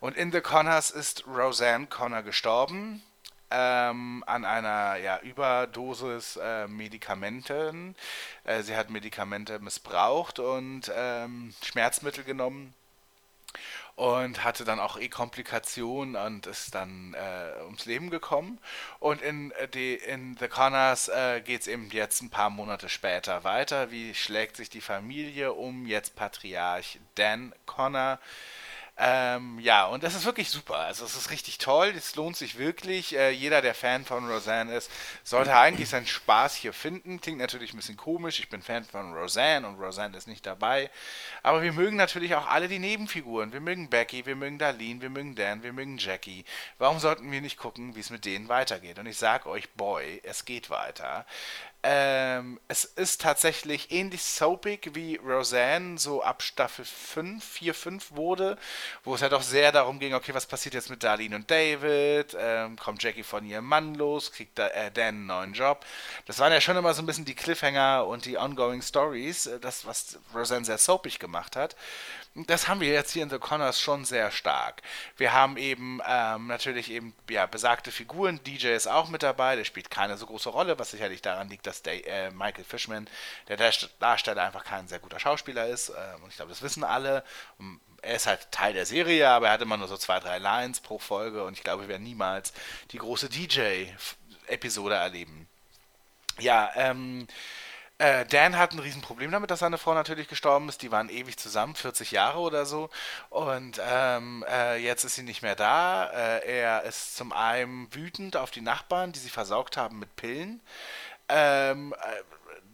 Und in The Connors ist Roseanne Connor gestorben ähm, an einer ja, Überdosis äh, Medikamenten. Äh, sie hat Medikamente missbraucht und ähm, Schmerzmittel genommen und hatte dann auch E-Komplikationen und ist dann äh, ums Leben gekommen. Und in, äh, die, in The Connors äh, geht es eben jetzt ein paar Monate später weiter. Wie schlägt sich die Familie um? Jetzt Patriarch Dan Connor Ähm, ja, und das ist wirklich super. Also es ist richtig toll, es lohnt sich wirklich. Äh, jeder, der Fan von Roseanne ist, sollte eigentlich seinen Spaß hier finden. Klingt natürlich ein bisschen komisch, ich bin Fan von Roseanne und Roseanne ist nicht dabei. Aber wir mögen natürlich auch alle die Nebenfiguren. Wir mögen Becky, wir mögen Darlene, wir mögen Dan, wir mögen Jackie. Warum sollten wir nicht gucken, wie es mit denen weitergeht? Und ich sag euch, boy, es geht weiter. Ähm, es ist tatsächlich ähnlich soapig wie Roseanne so ab Staffel 5, 4, 5 wurde, wo es halt auch sehr darum ging, okay, was passiert jetzt mit Darlene und David? Ähm, kommt Jackie von ihrem Mann los? Kriegt da, äh, Dan einen neuen Job? Das waren ja schon immer so ein bisschen die Cliffhanger und die ongoing Stories, äh, das, was Roseanne sehr soapig gemacht hat. Das haben wir jetzt hier in The Connors schon sehr stark. Wir haben eben ähm, natürlich eben ja, besagte Figuren. DJ ist auch mit dabei, der spielt keine so große Rolle, was sicherlich daran liegt, dass der, äh, Michael Fishman, der Darsteller, einfach kein sehr guter Schauspieler ist. Äh, und ich glaube, das wissen alle. Er ist halt Teil der Serie, aber er hat immer nur so zwei, drei Lines pro Folge und ich glaube, wir werden niemals die große DJ-Episode erleben. Ja, ähm, äh, Dan hat ein Riesenproblem damit, dass seine Frau natürlich gestorben ist. Die waren ewig zusammen, 40 Jahre oder so. Und ähm, äh, jetzt ist sie nicht mehr da. Äh, er ist zum einen wütend auf die Nachbarn, die sie versaugt haben mit Pillen. Ähm, äh,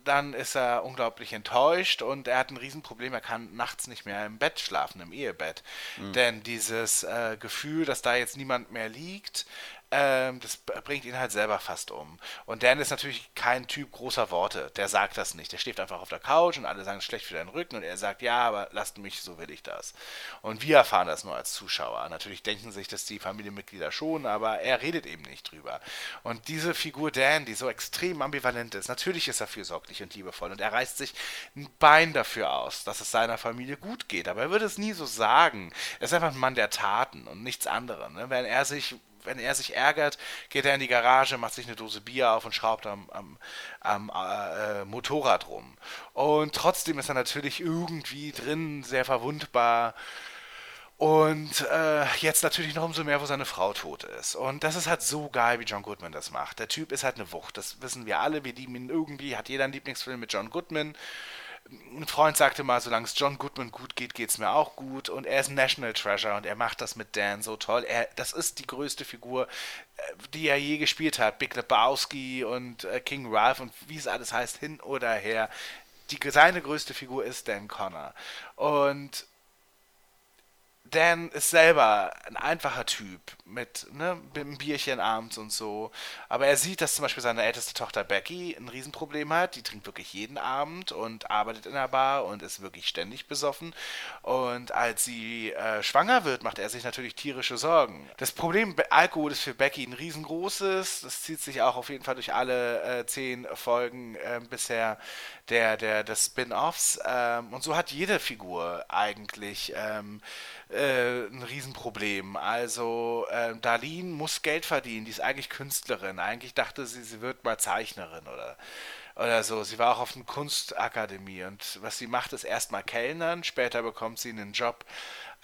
dann ist er unglaublich enttäuscht und er hat ein Riesenproblem. Er kann nachts nicht mehr im Bett schlafen, im Ehebett. Mhm. Denn dieses äh, Gefühl, dass da jetzt niemand mehr liegt, ähm, das bringt ihn halt selber fast um. Und Dan ist natürlich kein Typ großer Worte. Der sagt das nicht. Der schläft einfach auf der Couch und alle sagen, schlecht für deinen Rücken. Und er sagt, ja, aber lasst mich, so will ich das. Und wir erfahren das nur als Zuschauer. Natürlich denken sich das die Familienmitglieder schon, aber er redet eben nicht drüber. Und diese Figur Dan, die so extrem ambivalent ist, natürlich ist er fürsorglich und liebevoll. Und er reißt sich ein Bein dafür aus, dass es seiner Familie gut geht. Aber er würde es nie so sagen. Er ist einfach ein Mann der Taten und nichts anderes. Ne? Wenn er sich wenn er sich ärgert, geht er in die Garage, macht sich eine Dose Bier auf und schraubt am, am, am äh, Motorrad rum. Und trotzdem ist er natürlich irgendwie drin sehr verwundbar. Und äh, jetzt natürlich noch umso mehr, wo seine Frau tot ist. Und das ist halt so geil, wie John Goodman das macht. Der Typ ist halt eine Wucht. Das wissen wir alle. Wir lieben ihn irgendwie. Hat jeder einen Lieblingsfilm mit John Goodman ein Freund sagte mal, solange es John Goodman gut geht, geht es mir auch gut. Und er ist National Treasure und er macht das mit Dan so toll. Er, das ist die größte Figur, äh, die er je gespielt hat. Big Lebowski und äh, King Ralph und wie es alles heißt, hin oder her. Die, seine größte Figur ist Dan Connor. Und Dan ist selber ein einfacher Typ mit, ne, mit einem Bierchen abends und so. Aber er sieht, dass zum Beispiel seine älteste Tochter Becky ein Riesenproblem hat. Die trinkt wirklich jeden Abend und arbeitet in der Bar und ist wirklich ständig besoffen. Und als sie äh, schwanger wird, macht er sich natürlich tierische Sorgen. Das Problem Alkohol ist für Becky ein riesengroßes. Das zieht sich auch auf jeden Fall durch alle äh, zehn Folgen äh, bisher der, der, des Spin-Offs. Ähm, und so hat jede Figur eigentlich. Ähm, äh, ein Riesenproblem. Also äh, Darlene muss Geld verdienen, die ist eigentlich Künstlerin. Eigentlich dachte sie, sie wird mal Zeichnerin oder, oder so. Sie war auch auf einer Kunstakademie und was sie macht, ist erstmal Kellnern, später bekommt sie einen Job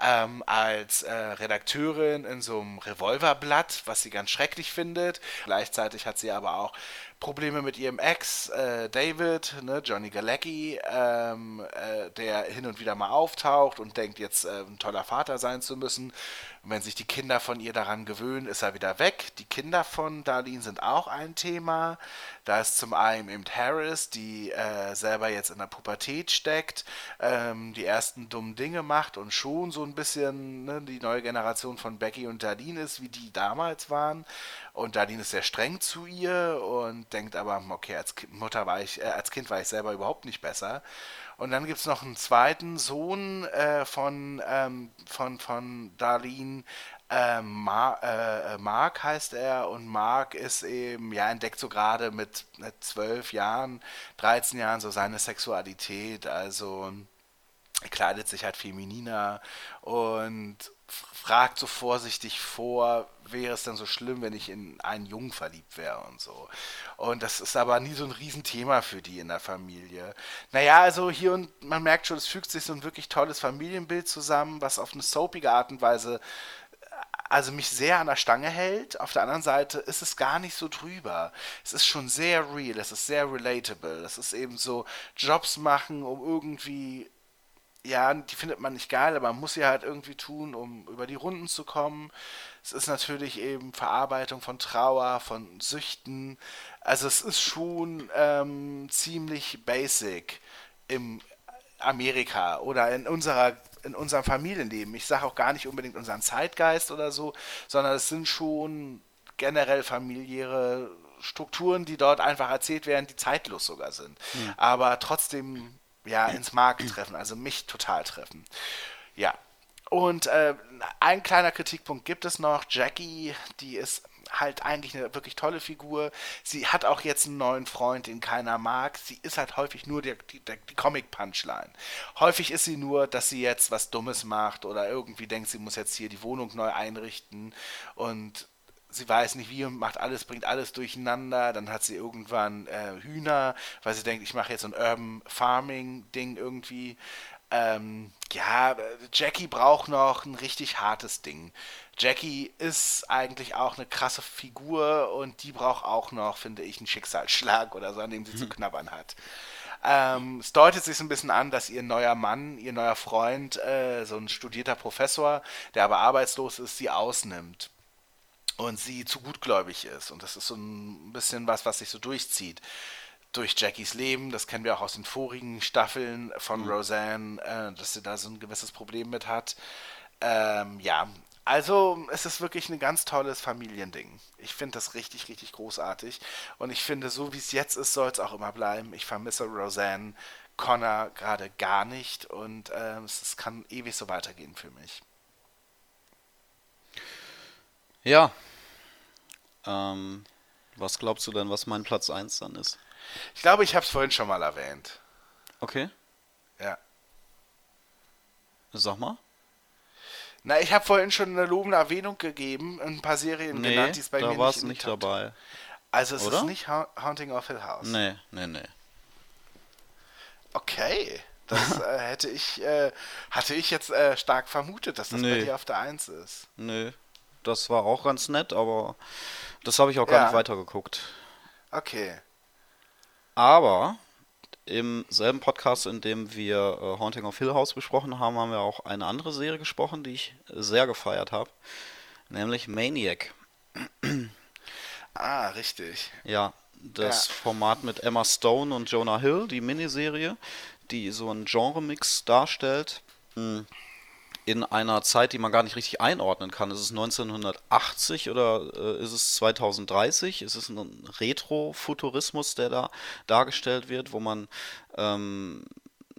ähm, als äh, Redakteurin in so einem Revolverblatt, was sie ganz schrecklich findet. Gleichzeitig hat sie aber auch Probleme mit ihrem Ex, äh, David, ne, Johnny Galecki, ähm, äh, der hin und wieder mal auftaucht und denkt, jetzt äh, ein toller Vater sein zu müssen. Und wenn sich die Kinder von ihr daran gewöhnen, ist er wieder weg. Die Kinder von Darlene sind auch ein Thema. Da ist zum einen eben Harris, die äh, selber jetzt in der Pubertät steckt, ähm, die ersten dummen Dinge macht und schon so ein bisschen ne, die neue Generation von Becky und Darlene ist, wie die damals waren. Und Darlene ist sehr streng zu ihr und denkt aber, okay, als Mutter war ich, äh, als Kind war ich selber überhaupt nicht besser. Und dann gibt es noch einen zweiten Sohn äh, von, ähm, von, von Darlene, äh, Mar äh, Mark heißt er und Mark ist eben, ja, entdeckt so gerade mit, 12 Jahren, 13 Jahren so seine Sexualität, also kleidet sich halt femininer und fragt so vorsichtig vor, wäre es denn so schlimm, wenn ich in einen Jungen verliebt wäre und so. Und das ist aber nie so ein Riesenthema für die in der Familie. Naja, also hier und man merkt schon, es fügt sich so ein wirklich tolles Familienbild zusammen, was auf eine soapige Art und Weise also mich sehr an der Stange hält. Auf der anderen Seite ist es gar nicht so drüber. Es ist schon sehr real, es ist sehr relatable. Es ist eben so Jobs machen, um irgendwie ja, die findet man nicht geil, aber man muss sie halt irgendwie tun, um über die Runden zu kommen. Es ist natürlich eben Verarbeitung von Trauer, von Süchten. Also es ist schon ähm, ziemlich basic im Amerika oder in unserer in unserem Familienleben. Ich sage auch gar nicht unbedingt unseren Zeitgeist oder so, sondern es sind schon generell familiäre Strukturen, die dort einfach erzählt werden, die zeitlos sogar sind. Mhm. Aber trotzdem ja ins Markt treffen, also mich total treffen. Ja. Und äh, ein kleiner Kritikpunkt gibt es noch. Jackie, die ist halt eigentlich eine wirklich tolle Figur. Sie hat auch jetzt einen neuen Freund, den keiner mag. Sie ist halt häufig nur die, die, die Comic-Punchline. Häufig ist sie nur, dass sie jetzt was Dummes macht oder irgendwie denkt, sie muss jetzt hier die Wohnung neu einrichten und sie weiß nicht wie und macht alles, bringt alles durcheinander. Dann hat sie irgendwann äh, Hühner, weil sie denkt, ich mache jetzt so ein Urban Farming Ding irgendwie. Ähm, ja, Jackie braucht noch ein richtig hartes Ding. Jackie ist eigentlich auch eine krasse Figur und die braucht auch noch, finde ich, einen Schicksalsschlag oder so, an dem sie hm. zu knabbern hat. Ähm, es deutet sich so ein bisschen an, dass ihr neuer Mann, ihr neuer Freund, äh, so ein studierter Professor, der aber arbeitslos ist, sie ausnimmt und sie zu gutgläubig ist. Und das ist so ein bisschen was, was sich so durchzieht durch Jackies Leben. Das kennen wir auch aus den vorigen Staffeln von mhm. Roseanne, äh, dass sie da so ein gewisses Problem mit hat. Ähm, ja, also es ist wirklich ein ganz tolles Familiending. Ich finde das richtig, richtig großartig. Und ich finde, so wie es jetzt ist, soll es auch immer bleiben. Ich vermisse Roseanne, Connor gerade gar nicht. Und äh, es, es kann ewig so weitergehen für mich. Ja. Ähm, was glaubst du denn, was mein Platz 1 dann ist? Ich glaube, ich habe es vorhin schon mal erwähnt. Okay. Ja. Sag mal. Na, ich habe vorhin schon eine lobende Erwähnung gegeben, ein paar Serien nee, genannt, die es bei da mir war's nicht, nicht dabei. Also es Oder? ist nicht ha Haunting of Hill House. Nee, nee, nee. Okay. Das äh, hätte ich, äh, hatte ich jetzt äh, stark vermutet, dass das Nee. bei dir auf der Eins ist. Nee. Das war auch ganz nett, aber das habe ich auch gar Ja. nicht weitergeguckt. Okay. Aber im selben Podcast, in dem wir äh, Haunting of Hill House besprochen haben, haben wir auch eine andere Serie gesprochen, die ich sehr gefeiert habe. Nämlich Maniac. Ah, richtig. Ja, das Ja. Format mit Emma Stone und Jonah Hill, die Miniserie, die so einen Genre-Mix darstellt. Hm. In einer Zeit, die man gar nicht richtig einordnen kann. Ist es 1980 oder äh, ist es 2030? Ist es ein Retro-Futurismus, der da dargestellt wird, wo man ähm,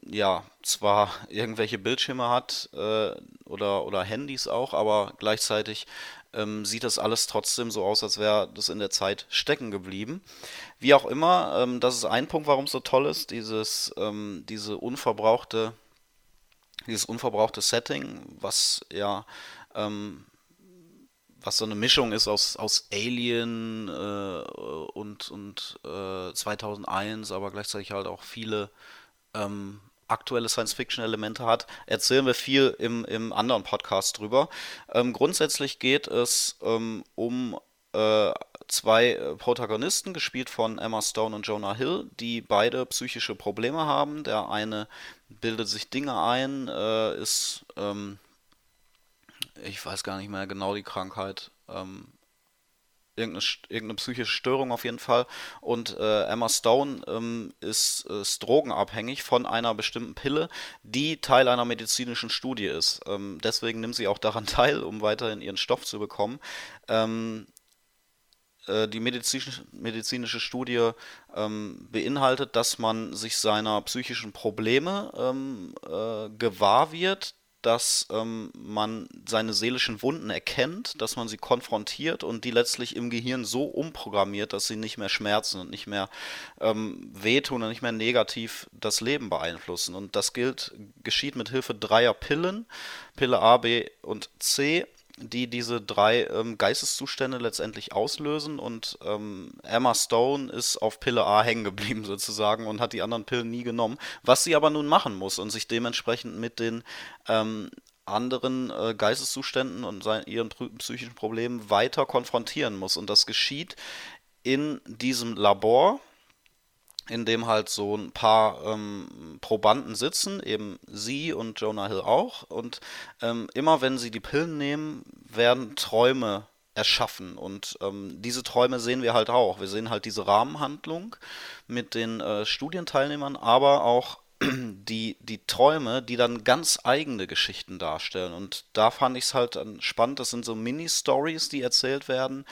ja zwar irgendwelche Bildschirme hat äh, oder, oder Handys auch, aber gleichzeitig ähm, sieht das alles trotzdem so aus, als wäre das in der Zeit stecken geblieben. Wie auch immer, ähm, das ist ein Punkt, warum es so toll ist, dieses, ähm, diese unverbrauchte, dieses unverbrauchte Setting, was ja ähm, was so eine Mischung ist aus, aus Alien äh, und, und äh, 2001, aber gleichzeitig halt auch viele ähm, aktuelle Science-Fiction-Elemente hat, erzählen wir viel im, im anderen Podcast drüber. Ähm, grundsätzlich geht es ähm, um äh, zwei äh, Protagonisten, gespielt von Emma Stone und Jonah Hill, die beide psychische Probleme haben. Der eine bildet sich Dinge ein, äh, ist, ähm, ich weiß gar nicht mehr genau die Krankheit, ähm, irgendeine, irgendeine psychische Störung auf jeden Fall. Und äh, Emma Stone ähm, ist, ist drogenabhängig von einer bestimmten Pille, die Teil einer medizinischen Studie ist. Ähm, deswegen nimmt sie auch daran teil, um weiterhin ihren Stoff zu bekommen. Ähm, äh, die medizinische, medizinische Studie ähm, beinhaltet, dass man sich seiner psychischen Probleme ähm, äh, gewahr wird, dass ähm, man seine seelischen Wunden erkennt, dass man sie konfrontiert und die letztlich im Gehirn so umprogrammiert, dass sie nicht mehr schmerzen und nicht mehr ähm, wehtun und nicht mehr negativ das Leben beeinflussen. Und das gilt, geschieht mit Hilfe dreier Pillen, Pille A, B und C, die diese drei ähm, Geisteszustände letztendlich auslösen und ähm, Emma Stone ist auf Pille A hängen geblieben sozusagen und hat die anderen Pillen nie genommen, was sie aber nun machen muss und sich dementsprechend mit den ähm, anderen äh, Geisteszuständen und sein, ihren psychischen Problemen weiter konfrontieren muss. Und das geschieht in diesem Labor, in dem halt so ein paar ähm, Probanden sitzen, eben sie und Jonah Hill auch. Und ähm, immer wenn sie die Pillen nehmen, werden Träume erschaffen. Und ähm, diese Träume sehen wir halt auch. Wir sehen halt diese Rahmenhandlung mit den äh, Studienteilnehmern, aber auch die, die Träume, die dann ganz eigene Geschichten darstellen. Und da fand ich es halt spannend. Das sind so Mini-Stories, die erzählt werden.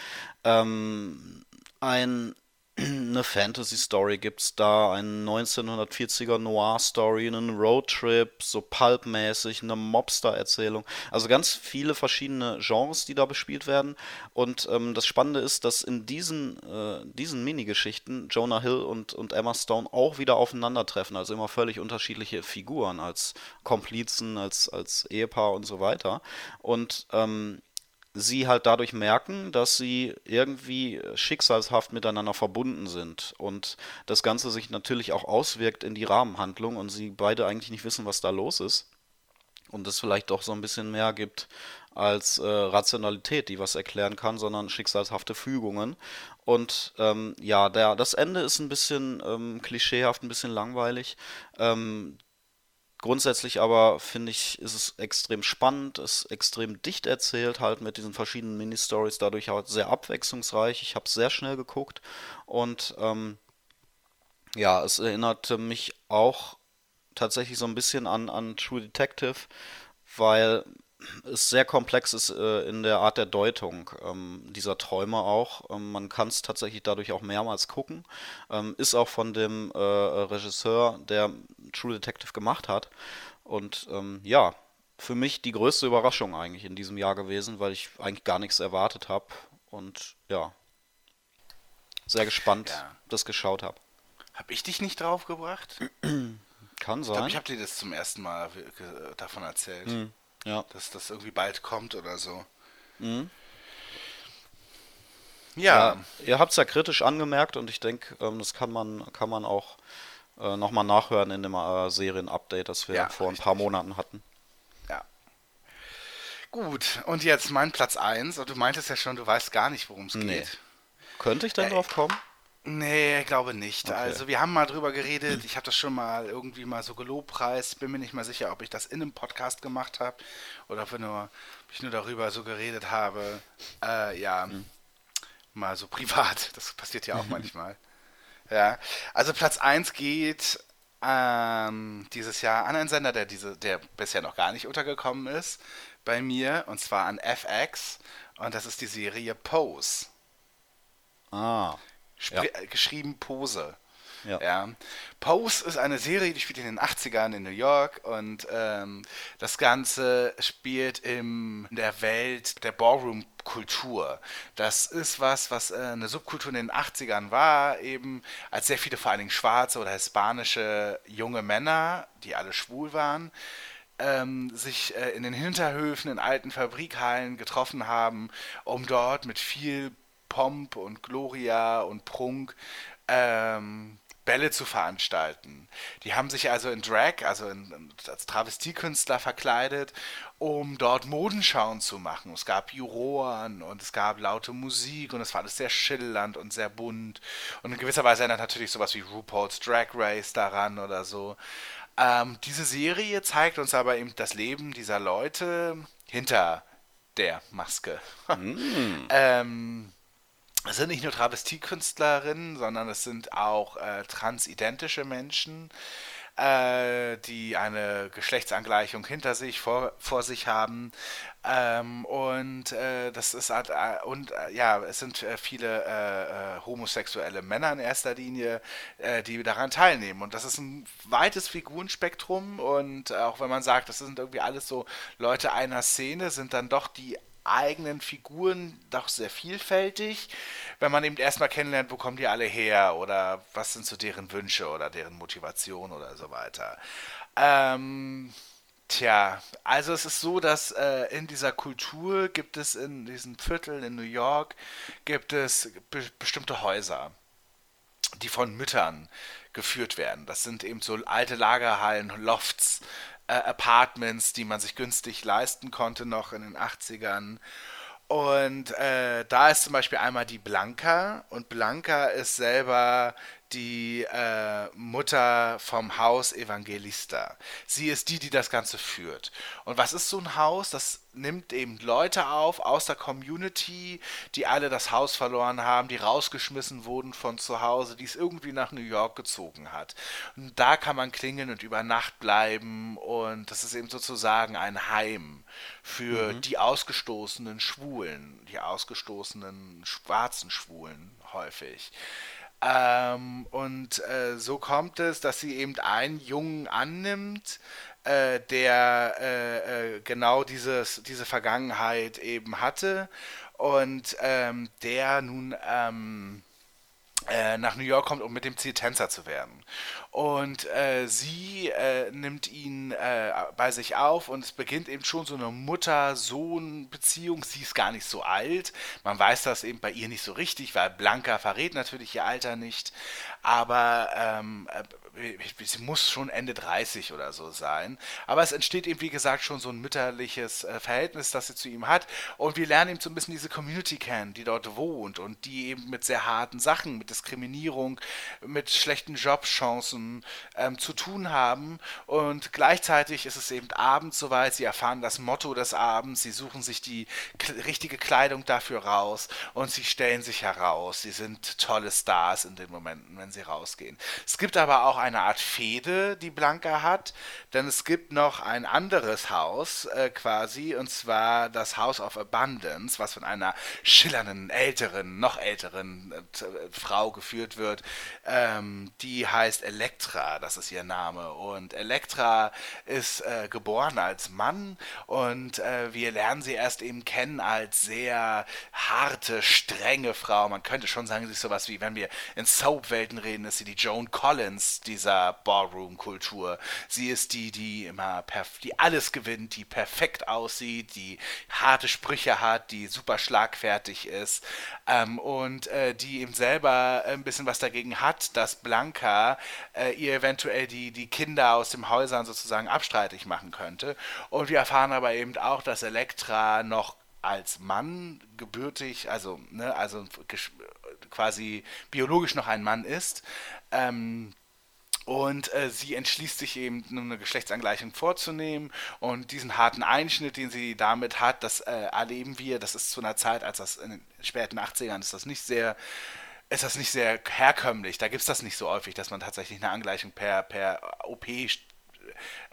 Ähm, ein eine Fantasy-Story gibt es da, eine 1940er Noir-Story, einen Roadtrip, so Pulp-mäßig, eine Mobster-Erzählung. Also ganz viele verschiedene Genres, die da bespielt werden. Und ähm, das Spannende ist, dass in diesen, äh, diesen Minigeschichten Jonah Hill und, und Emma Stone auch wieder aufeinandertreffen. Also immer völlig unterschiedliche Figuren als Komplizen, als, als Ehepaar und so weiter. Und ähm, sie halt dadurch merken, dass sie irgendwie schicksalshaft miteinander verbunden sind und das Ganze sich natürlich auch auswirkt in die Rahmenhandlung und sie beide eigentlich nicht wissen, was da los ist und es vielleicht doch so ein bisschen mehr gibt als äh, Rationalität, die was erklären kann, sondern schicksalshafte Fügungen. Und ähm, ja, der, das Ende ist ein bisschen ähm, klischeehaft, ein bisschen langweilig. Ähm, Grundsätzlich aber finde ich, ist es extrem spannend, ist extrem dicht erzählt, halt mit diesen verschiedenen Mini-Stories, dadurch auch sehr abwechslungsreich. Ich habe sehr schnell geguckt und ähm, ja, es erinnerte mich auch tatsächlich so ein bisschen an, an True Detective, weil es sehr komplex ist äh, in der Art der Deutung ähm, dieser Träume auch. Ähm, man kann es tatsächlich dadurch auch mehrmals gucken. Ähm, ist auch von dem äh, Regisseur, der True Detective gemacht hat. Und ähm, ja, für mich die größte Überraschung eigentlich in diesem Jahr gewesen, weil ich eigentlich gar nichts erwartet habe. Und ja, sehr gespannt Ja. das geschaut habe. Hab ich dich nicht draufgebracht? Kann Ich glaube, sein. ich habe dir das zum ersten Mal ge- davon erzählt, Hm, ja. dass das irgendwie bald kommt oder so. Mhm. Ja, Ja, ihr habt es ja kritisch angemerkt und ich denke, ähm, das kann man, kann man auch äh, nochmal nachhören in dem äh, Serien-Update, das wir Ja, vor ein paar. Monaten hatten. ja. Gut, und jetzt mein Platz 1. Und du meintest ja schon, du weißt gar nicht, worum es Nee. geht. Könnte ich denn Äh, drauf kommen? Nee, ich glaube nicht. Okay. Also wir haben mal drüber geredet. Ich habe das schon mal irgendwie mal so gelobpreist. Bin mir nicht mal sicher, ob ich das in einem Podcast gemacht habe oder ob, nur, ob ich nur darüber so geredet habe. Äh, ja, Hm. mal so privat. Das passiert ja auch manchmal. Ja, also Platz 1 geht ähm, dieses Jahr an einen Sender, der, diese, der bisher noch gar nicht untergekommen ist bei mir, und zwar an FX. Und das ist die Serie Pose. Ah, Spri äh, geschrieben Pose. ja. Ja. Pose ist eine Serie, die spielt in den 80ern in New York und ähm, das Ganze spielt im, in der Welt der Ballroom-Kultur. Das ist was, was äh, eine Subkultur in den 80ern war, eben als sehr viele vor allen Dingen schwarze oder hispanische junge Männer, die alle schwul waren, ähm, sich äh, in den Hinterhöfen, in alten Fabrikhallen getroffen haben, um dort mit viel Pomp und Gloria und Prunk ähm, Bälle zu veranstalten. Die haben sich also in Drag, also in, als Travestiekünstler verkleidet, um dort Modenschauen zu machen. Es gab Juroren und es gab laute Musik und es war alles sehr schillernd und sehr bunt. Und in gewisser Weise erinnert natürlich sowas wie RuPaul's Drag Race daran oder so. Ähm, diese Serie zeigt uns aber eben das Leben dieser Leute hinter der Maske. ähm, es sind nicht nur Travestiekünstlerinnen, sondern es sind auch äh, transidentische Menschen, äh, die eine Geschlechtsangleichung hinter sich, vor, vor sich haben. Ähm, und äh, das ist halt, äh, und äh, ja, es sind äh, viele homosexuelle Männer in erster Linie, die daran teilnehmen. Und das ist ein weites Figurenspektrum. Und auch wenn man sagt, das sind irgendwie alles so Leute einer Szene, sind dann doch die eigenen Figuren doch sehr vielfältig, wenn man eben erstmal kennenlernt, wo kommen die alle her oder was sind so deren Wünsche oder deren Motivation oder so weiter. Ähm, tja, also es ist so, dass äh, in dieser Kultur gibt es in diesen Vierteln in New York gibt es be bestimmte Häuser die von Müttern geführt werden. Das sind eben so alte Lagerhallen, Lofts, äh, Apartments, die man sich günstig leisten konnte noch in den 80ern. Und äh, da ist zum Beispiel einmal die Blanca und Blanca ist selber die äh, Mutter vom Haus Evangelista. Sie ist die, die das Ganze führt. Und was ist so ein Haus? Das nimmt eben Leute auf aus der Community, die alle das Haus verloren haben, die rausgeschmissen wurden von zu Hause, die es irgendwie nach New York gezogen hat. Und da kann man klingeln und über Nacht bleiben und das ist eben sozusagen ein Heim für die ausgestoßenen Schwulen, die ausgestoßenen schwarzen Schwulen häufig. Ähm, und äh, so kommt es, dass sie eben einen Jungen annimmt, äh, der äh, äh, genau dieses, diese Vergangenheit eben hatte. Und ähm, der nun ähm, äh, nach New York kommt, um mit dem Ziel Tänzer zu werden. Und äh, sie äh, nimmt ihn äh, bei sich auf und es beginnt eben schon so eine Mutter-Sohn-Beziehung. Sie ist gar nicht so alt. Man weiß das eben bei ihr nicht so richtig, weil Blanca verrät natürlich ihr Alter nicht. Aber ähm, äh, sie muss schon Ende 30 oder so sein. Aber es entsteht eben, wie gesagt, schon so ein mütterliches äh, Verhältnis, das sie zu ihm hat. Und wir lernen eben so ein bisschen diese Community kennen, die dort wohnt und die eben mit sehr harten Sachen, mit Diskriminierung, mit schlechten Jobchancen, ähm, zu tun haben. Und gleichzeitig ist es eben abends soweit, sie erfahren das Motto des Abends, sie suchen sich die richtige Kleidung dafür raus und sie stellen sich heraus. Sie sind tolle Stars in den Momenten, wenn sie rausgehen. Es gibt aber auch eine Art Fehde, die Blanca hat, denn es gibt noch ein anderes Haus äh, quasi, und zwar das House of Abundance, was von einer schillernden, älteren, noch älteren äh, Frau geführt wird. Ähm, die heißt Elektra das ist ihr Name. Und Elektra ist äh, geboren als Mann und äh, wir lernen sie erst eben kennen als sehr harte, strenge Frau. Man könnte schon sagen, sie ist sowas wie, wenn wir in Soap-Welten reden, ist sie die Joan Collins dieser Ballroom-Kultur. Sie ist die, die immer, die alles gewinnt, die perfekt aussieht, die harte Sprüche hat, die super schlagfertig ist ähm, und äh, die eben selber ein bisschen was dagegen hat, dass Blanca äh, ihr eventuell die, die Kinder aus den Häusern sozusagen abstreitig machen könnte. Und wir erfahren aber eben auch, dass Elektra noch als Mann gebürtig, also, ne, also quasi biologisch noch ein Mann ist. Ähm, und äh, sie entschließt sich eben, eine Geschlechtsangleichung vorzunehmen. Und diesen harten Einschnitt, den sie damit hat, das äh, erleben wir. Das ist zu einer Zeit, als das in den späten 80ern ist das nicht sehr ist das nicht sehr herkömmlich. Da gibt es das nicht so häufig, dass man tatsächlich eine Angleichung per, per OP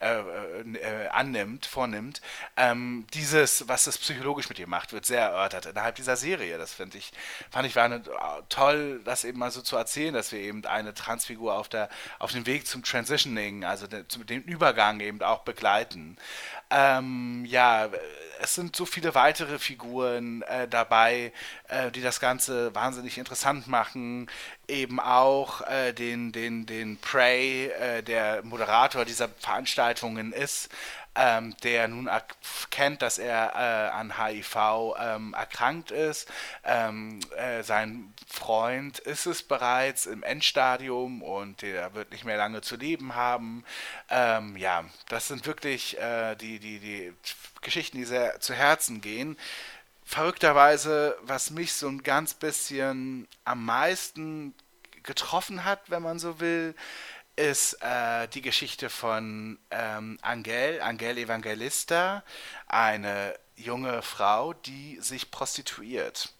äh, äh, annimmt, vornimmt. Ähm, dieses, was das psychologisch mit ihr macht, wird sehr erörtert innerhalb dieser Serie. Das finde ich, fand ich war eine, toll, das eben mal so zu erzählen, dass wir eben eine Transfigur auf der, auf dem Weg zum Transitioning, also de, zum, dem Übergang eben auch begleiten. Ähm, ja, es sind so viele weitere Figuren äh, dabei, äh, die das Ganze wahnsinnig interessant machen. Eben auch äh, den, den, den Prey, äh, der Moderator dieser Veranstaltungen ist, ähm, der nun erkennt, dass er äh, an HIV ähm, erkrankt ist. Ähm, äh, sein Freund ist es bereits im Endstadium und der wird nicht mehr lange zu leben haben. Ähm, ja, das sind wirklich äh, die, die, die Geschichten, die sehr zu Herzen gehen. Verrückterweise, was mich so ein ganz bisschen am meisten getroffen hat, wenn man so will, ist äh, die Geschichte von ähm, Angel, Angel Evangelista, eine junge Frau, die sich prostituiert.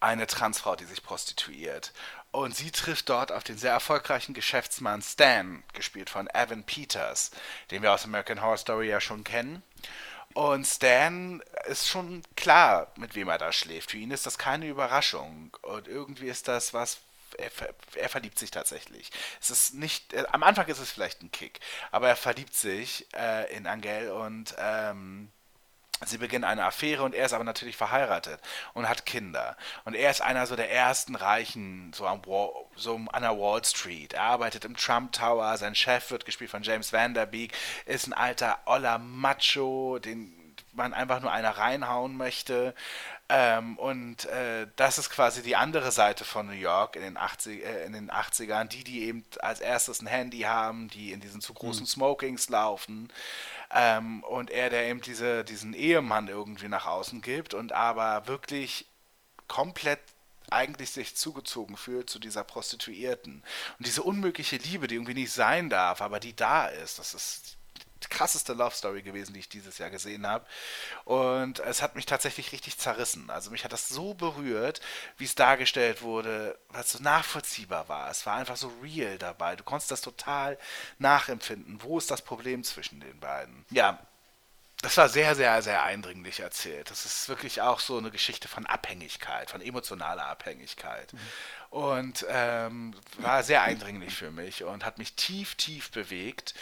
Eine Transfrau, die sich prostituiert. Und sie trifft dort auf den sehr erfolgreichen Geschäftsmann Stan, gespielt von Evan Peters, den wir aus American Horror Story ja schon kennen. Und Stan ist schon klar, mit wem er da schläft. Für ihn ist das keine Überraschung. Und irgendwie ist das was, er, er, verliebt sich tatsächlich. Es ist nicht, äh, am Anfang ist es vielleicht ein Kick, aber er verliebt sich äh, in Angel und ähm, sie beginnen eine Affäre und er ist aber natürlich verheiratet und hat Kinder. Und er ist einer so der ersten Reichen, so, am Wall, so an der Wall Street. Er arbeitet im Trump Tower, sein Chef wird gespielt von James Vanderbeek, ist ein alter Oller Macho, den man einfach nur einer reinhauen möchte. Ähm, und äh, das ist quasi die andere Seite von New York in den, 80, äh, in den 80ern, die, die eben als erstes ein Handy haben, die in diesen zu großen mhm. Smokings laufen. Ähm, und er, der eben diese, diesen Ehemann irgendwie nach außen gibt und aber wirklich komplett eigentlich sich zugezogen fühlt zu dieser Prostituierten. Und diese unmögliche Liebe, die irgendwie nicht sein darf, aber die da ist, das ist krasseste Love Story gewesen, die ich dieses Jahr gesehen habe. Und es hat mich tatsächlich richtig zerrissen. Also mich hat das so berührt, wie es dargestellt wurde, weil es so nachvollziehbar war. Es war einfach so real dabei. Du konntest das total nachempfinden. Wo ist das Problem zwischen den beiden? Ja, das war sehr, sehr, sehr eindringlich erzählt. Das ist wirklich auch so eine Geschichte von Abhängigkeit, von emotionaler Abhängigkeit. Und ähm, war sehr eindringlich für mich und hat mich tief, tief bewegt.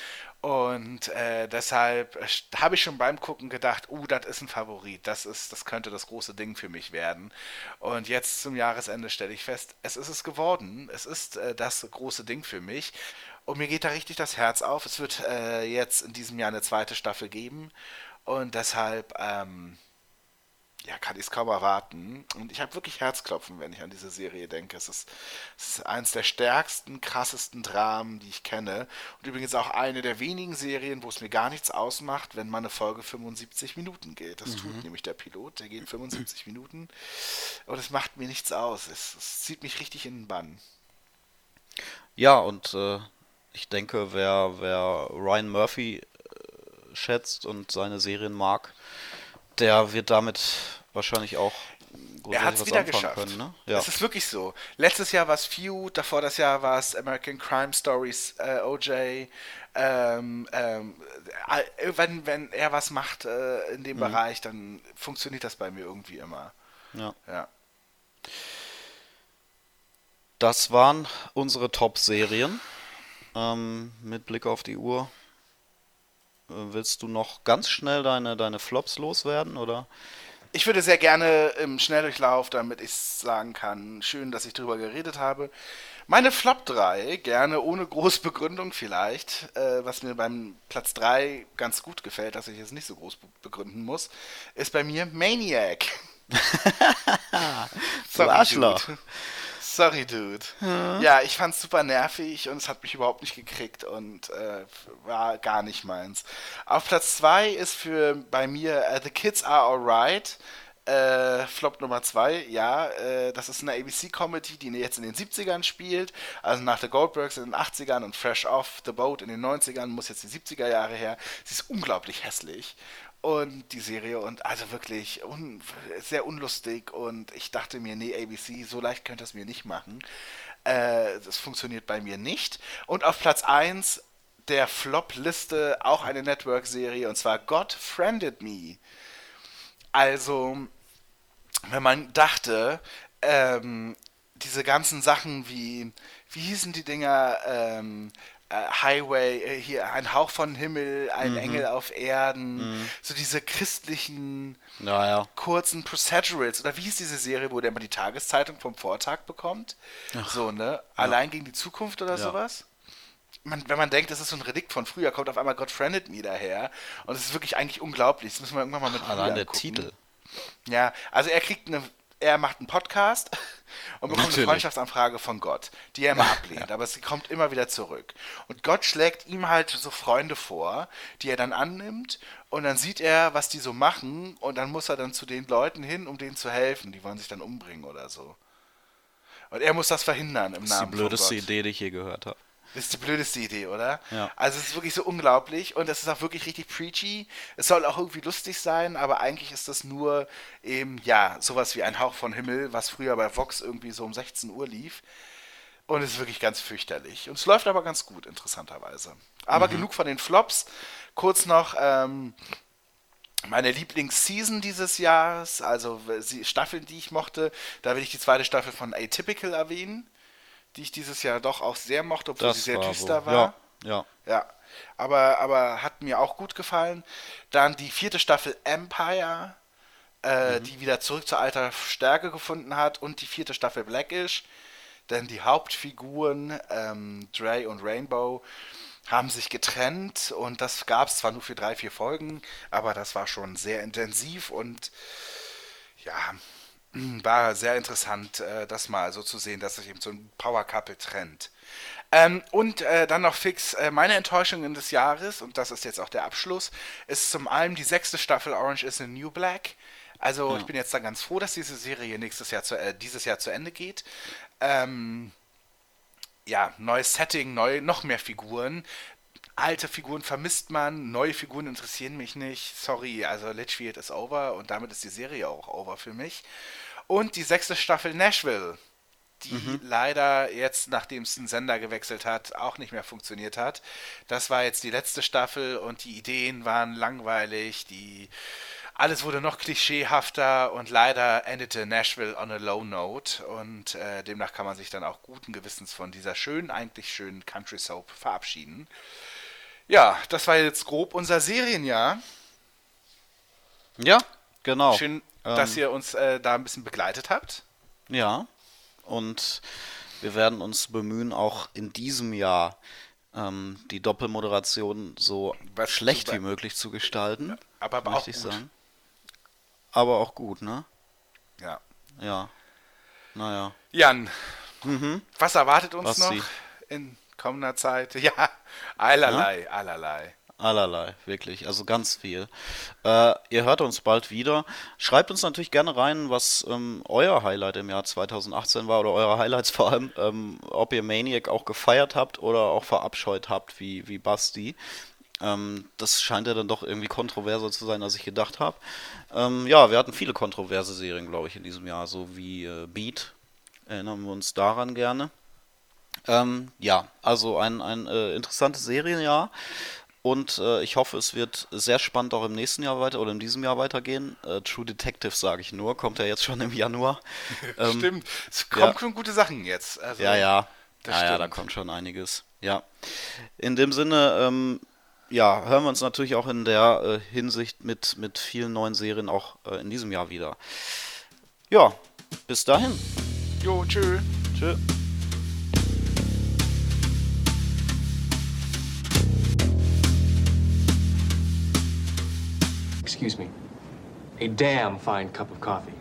Und äh, deshalb habe ich schon beim Gucken gedacht, uh, das ist ein Favorit, das ist, das könnte das große Ding für mich werden. Und jetzt zum Jahresende stelle ich fest, es ist es geworden. Es ist äh, das große Ding für mich. Und mir geht da richtig das Herz auf. Es wird äh, jetzt in diesem Jahr eine zweite Staffel geben. Und deshalb, ähm, ja, kann ich es kaum erwarten. Und ich habe wirklich Herzklopfen, wenn ich an diese Serie denke. Es ist, es ist eines der stärksten, krassesten Dramen, die ich kenne. Und übrigens auch eine der wenigen Serien, wo es mir gar nichts ausmacht, wenn mal eine Folge 75 Minuten geht. Das tut nämlich der Pilot, der geht 75 Minuten. Und es macht mir nichts aus. Es, es zieht mich richtig in den Bann. Ja, und äh, ich denke, wer, wer Ryan Murphy äh, schätzt und seine Serien mag, der wird damit wahrscheinlich auch Er hat es wieder geschafft. können. Ne? Ja. Es ist wirklich so. Letztes Jahr war es Feud, davor das Jahr war es American Crime Stories, äh, OJ. Ähm, ähm, äh, wenn, wenn er was macht äh, in Mhm. dem Bereich, dann funktioniert das bei mir irgendwie immer. ja. Ja. Das waren unsere Top-Serien. Ähm, mit Blick auf die Uhr. Willst du noch ganz schnell deine, deine Flops loswerden? Oder? Ich würde sehr gerne im Schnelldurchlauf, damit ich sagen kann, schön, dass ich darüber geredet habe. Meine Flop 3, gerne ohne große Begründung vielleicht, äh, was mir beim Platz 3 ganz gut gefällt, dass ich es nicht so groß be- begründen muss, ist bei mir Maniac. Du Arschloch. Dude. Sorry, Dude. Ja, ich fand's super nervig und es hat mich überhaupt nicht gekriegt und äh, war gar nicht meins. Auf Platz 2 ist für bei mir äh, The Kids Are Alright. Äh, Flop Nummer 2, ja, äh, das ist eine ABC-Comedy, die jetzt in den 70ern spielt, also nach The Goldbergs in den 80ern und Fresh Off the Boat in den 90ern, muss jetzt die 70er Jahre her. Sie ist unglaublich hässlich und die Serie und also wirklich un sehr unlustig und ich dachte mir, nee, ABC, so leicht könnt ihr es mir nicht machen. Äh, das funktioniert bei mir nicht. Und auf Platz 1 der Flop-Liste auch eine Network-Serie und zwar God Friended Me. Also, wenn man dachte, ähm, diese ganzen Sachen wie, wie hießen die Dinger, ähm, äh, Highway, äh, hier ein Hauch von Himmel, ein Engel auf Erden, so diese christlichen Ja, ja. kurzen Procedurals, oder wie hieß diese Serie, wo der immer die Tageszeitung vom Vortag bekommt? so, ne? Allein gegen die Zukunft oder Ja. sowas? Man, wenn man denkt, das ist so ein Relikt von früher, kommt auf einmal God Friended Me daher. Und es ist wirklich eigentlich unglaublich. Das müssen wir irgendwann mal mit Allein der gucken. Titel. Ja, also er kriegt eine, er macht einen Podcast und bekommt Natürlich. eine Freundschaftsanfrage von Gott, die er immer ablehnt, aber sie kommt immer wieder zurück. Und Gott schlägt ihm halt so Freunde vor, die er dann annimmt und dann sieht er, was die so machen und dann muss er dann zu den Leuten hin, um denen zu helfen. Die wollen sich dann umbringen oder so. Und er muss das verhindern im Das ist die Namen von blödeste Gott. Idee, die ich je gehört habe. Das ist die blödeste Idee, oder? Ja. Also es ist wirklich so unglaublich und es ist auch wirklich richtig preachy. Es soll auch irgendwie lustig sein, aber eigentlich ist das nur eben, ja, sowas wie ein Hauch von Himmel, was früher bei Vox irgendwie so um 16 Uhr lief. Und es ist wirklich ganz fürchterlich. Und es läuft aber ganz gut, interessanterweise. Aber genug von den Flops. Kurz noch, ähm, meine Lieblingsseason dieses Jahres, also die Staffeln, die ich mochte, da will ich die zweite Staffel von Atypical erwähnen, die ich dieses Jahr doch auch sehr mochte, obwohl sie sehr düster wohl- war. Ja, ja. Ja, aber, aber hat mir auch gut gefallen. Dann die vierte Staffel Empire, äh, die wieder zurück zur alter Stärke gefunden hat. Und die vierte Staffel Blackish. Denn die Hauptfiguren, ähm, Dre und Rainbow, haben sich getrennt. Und das gab es zwar nur für drei, vier Folgen, aber das war schon sehr intensiv und ja, war sehr interessant, äh, das mal so zu sehen, dass sich eben so ein Power Couple trennt. Ähm, und äh, dann noch fix äh, meine Enttäuschungen des Jahres, und das ist jetzt auch der Abschluss, ist zum einen die sechste Staffel Orange is the New Black. Also ich bin jetzt dann ganz froh, dass diese Serie nächstes Jahr zu, äh, dieses Jahr zu Ende geht. Ähm, ja, neues Setting, neu, noch mehr Figuren. Alte Figuren vermisst man, neue Figuren interessieren mich nicht. Sorry, also Litchfield ist over und damit ist die Serie auch over für mich. Und die sechste Staffel Nashville, die leider jetzt, nachdem es einen Sender gewechselt hat, auch nicht mehr funktioniert hat. Das war jetzt die letzte Staffel und die Ideen waren langweilig, die alles wurde noch klischeehafter und leider endete Nashville on a low note und äh, demnach kann man sich dann auch guten Gewissens von dieser schönen, eigentlich schönen Country Soap verabschieden. Ja, das war jetzt grob unser Serienjahr. Ja, genau. Schön, Ähm, dass ihr uns äh, da ein bisschen begleitet habt. Ja, und wir werden uns bemühen, auch in diesem Jahr ähm, die Doppelmoderation so Was schlecht wie möglich zu gestalten. Aber, aber auch gut. sagen. Aber auch gut, ne? Ja. Ja. Naja. Jan, Mhm. was erwartet uns Basti. noch in kommender Zeit? Ja, allerlei, allerlei. Allerlei, wirklich. Also ganz viel. Äh, ihr hört uns bald wieder. Schreibt uns natürlich gerne rein, was ähm, euer Highlight im Jahr 2018 war oder eure Highlights vor allem, ähm, ob ihr Maniac auch gefeiert habt oder auch verabscheut habt, wie, wie Basti. Ähm, das scheint ja dann doch irgendwie kontroverser zu sein, als ich gedacht habe. Ähm, ja, wir hatten viele kontroverse Serien, glaube ich, in diesem Jahr, so wie äh, Beat. Erinnern wir uns daran gerne. Ähm, ja, also ein, ein äh, interessantes Serienjahr. Und äh, ich hoffe, es wird sehr spannend auch im nächsten Jahr weiter oder in diesem Jahr weitergehen. Äh, True Detective sage ich nur, kommt ja jetzt schon im Januar. Ähm, Stimmt, es kommen ja. schon gute Sachen jetzt. Also, Ja, ja. Ja, ja, da kommt schon einiges. Ja. In dem Sinne, ähm, ja, hören wir uns natürlich auch in der äh, Hinsicht mit, mit vielen neuen Serien auch äh, in diesem Jahr wieder. Ja, bis dahin. Jo, tschö. Tschö. Excuse me. A damn fine cup of coffee.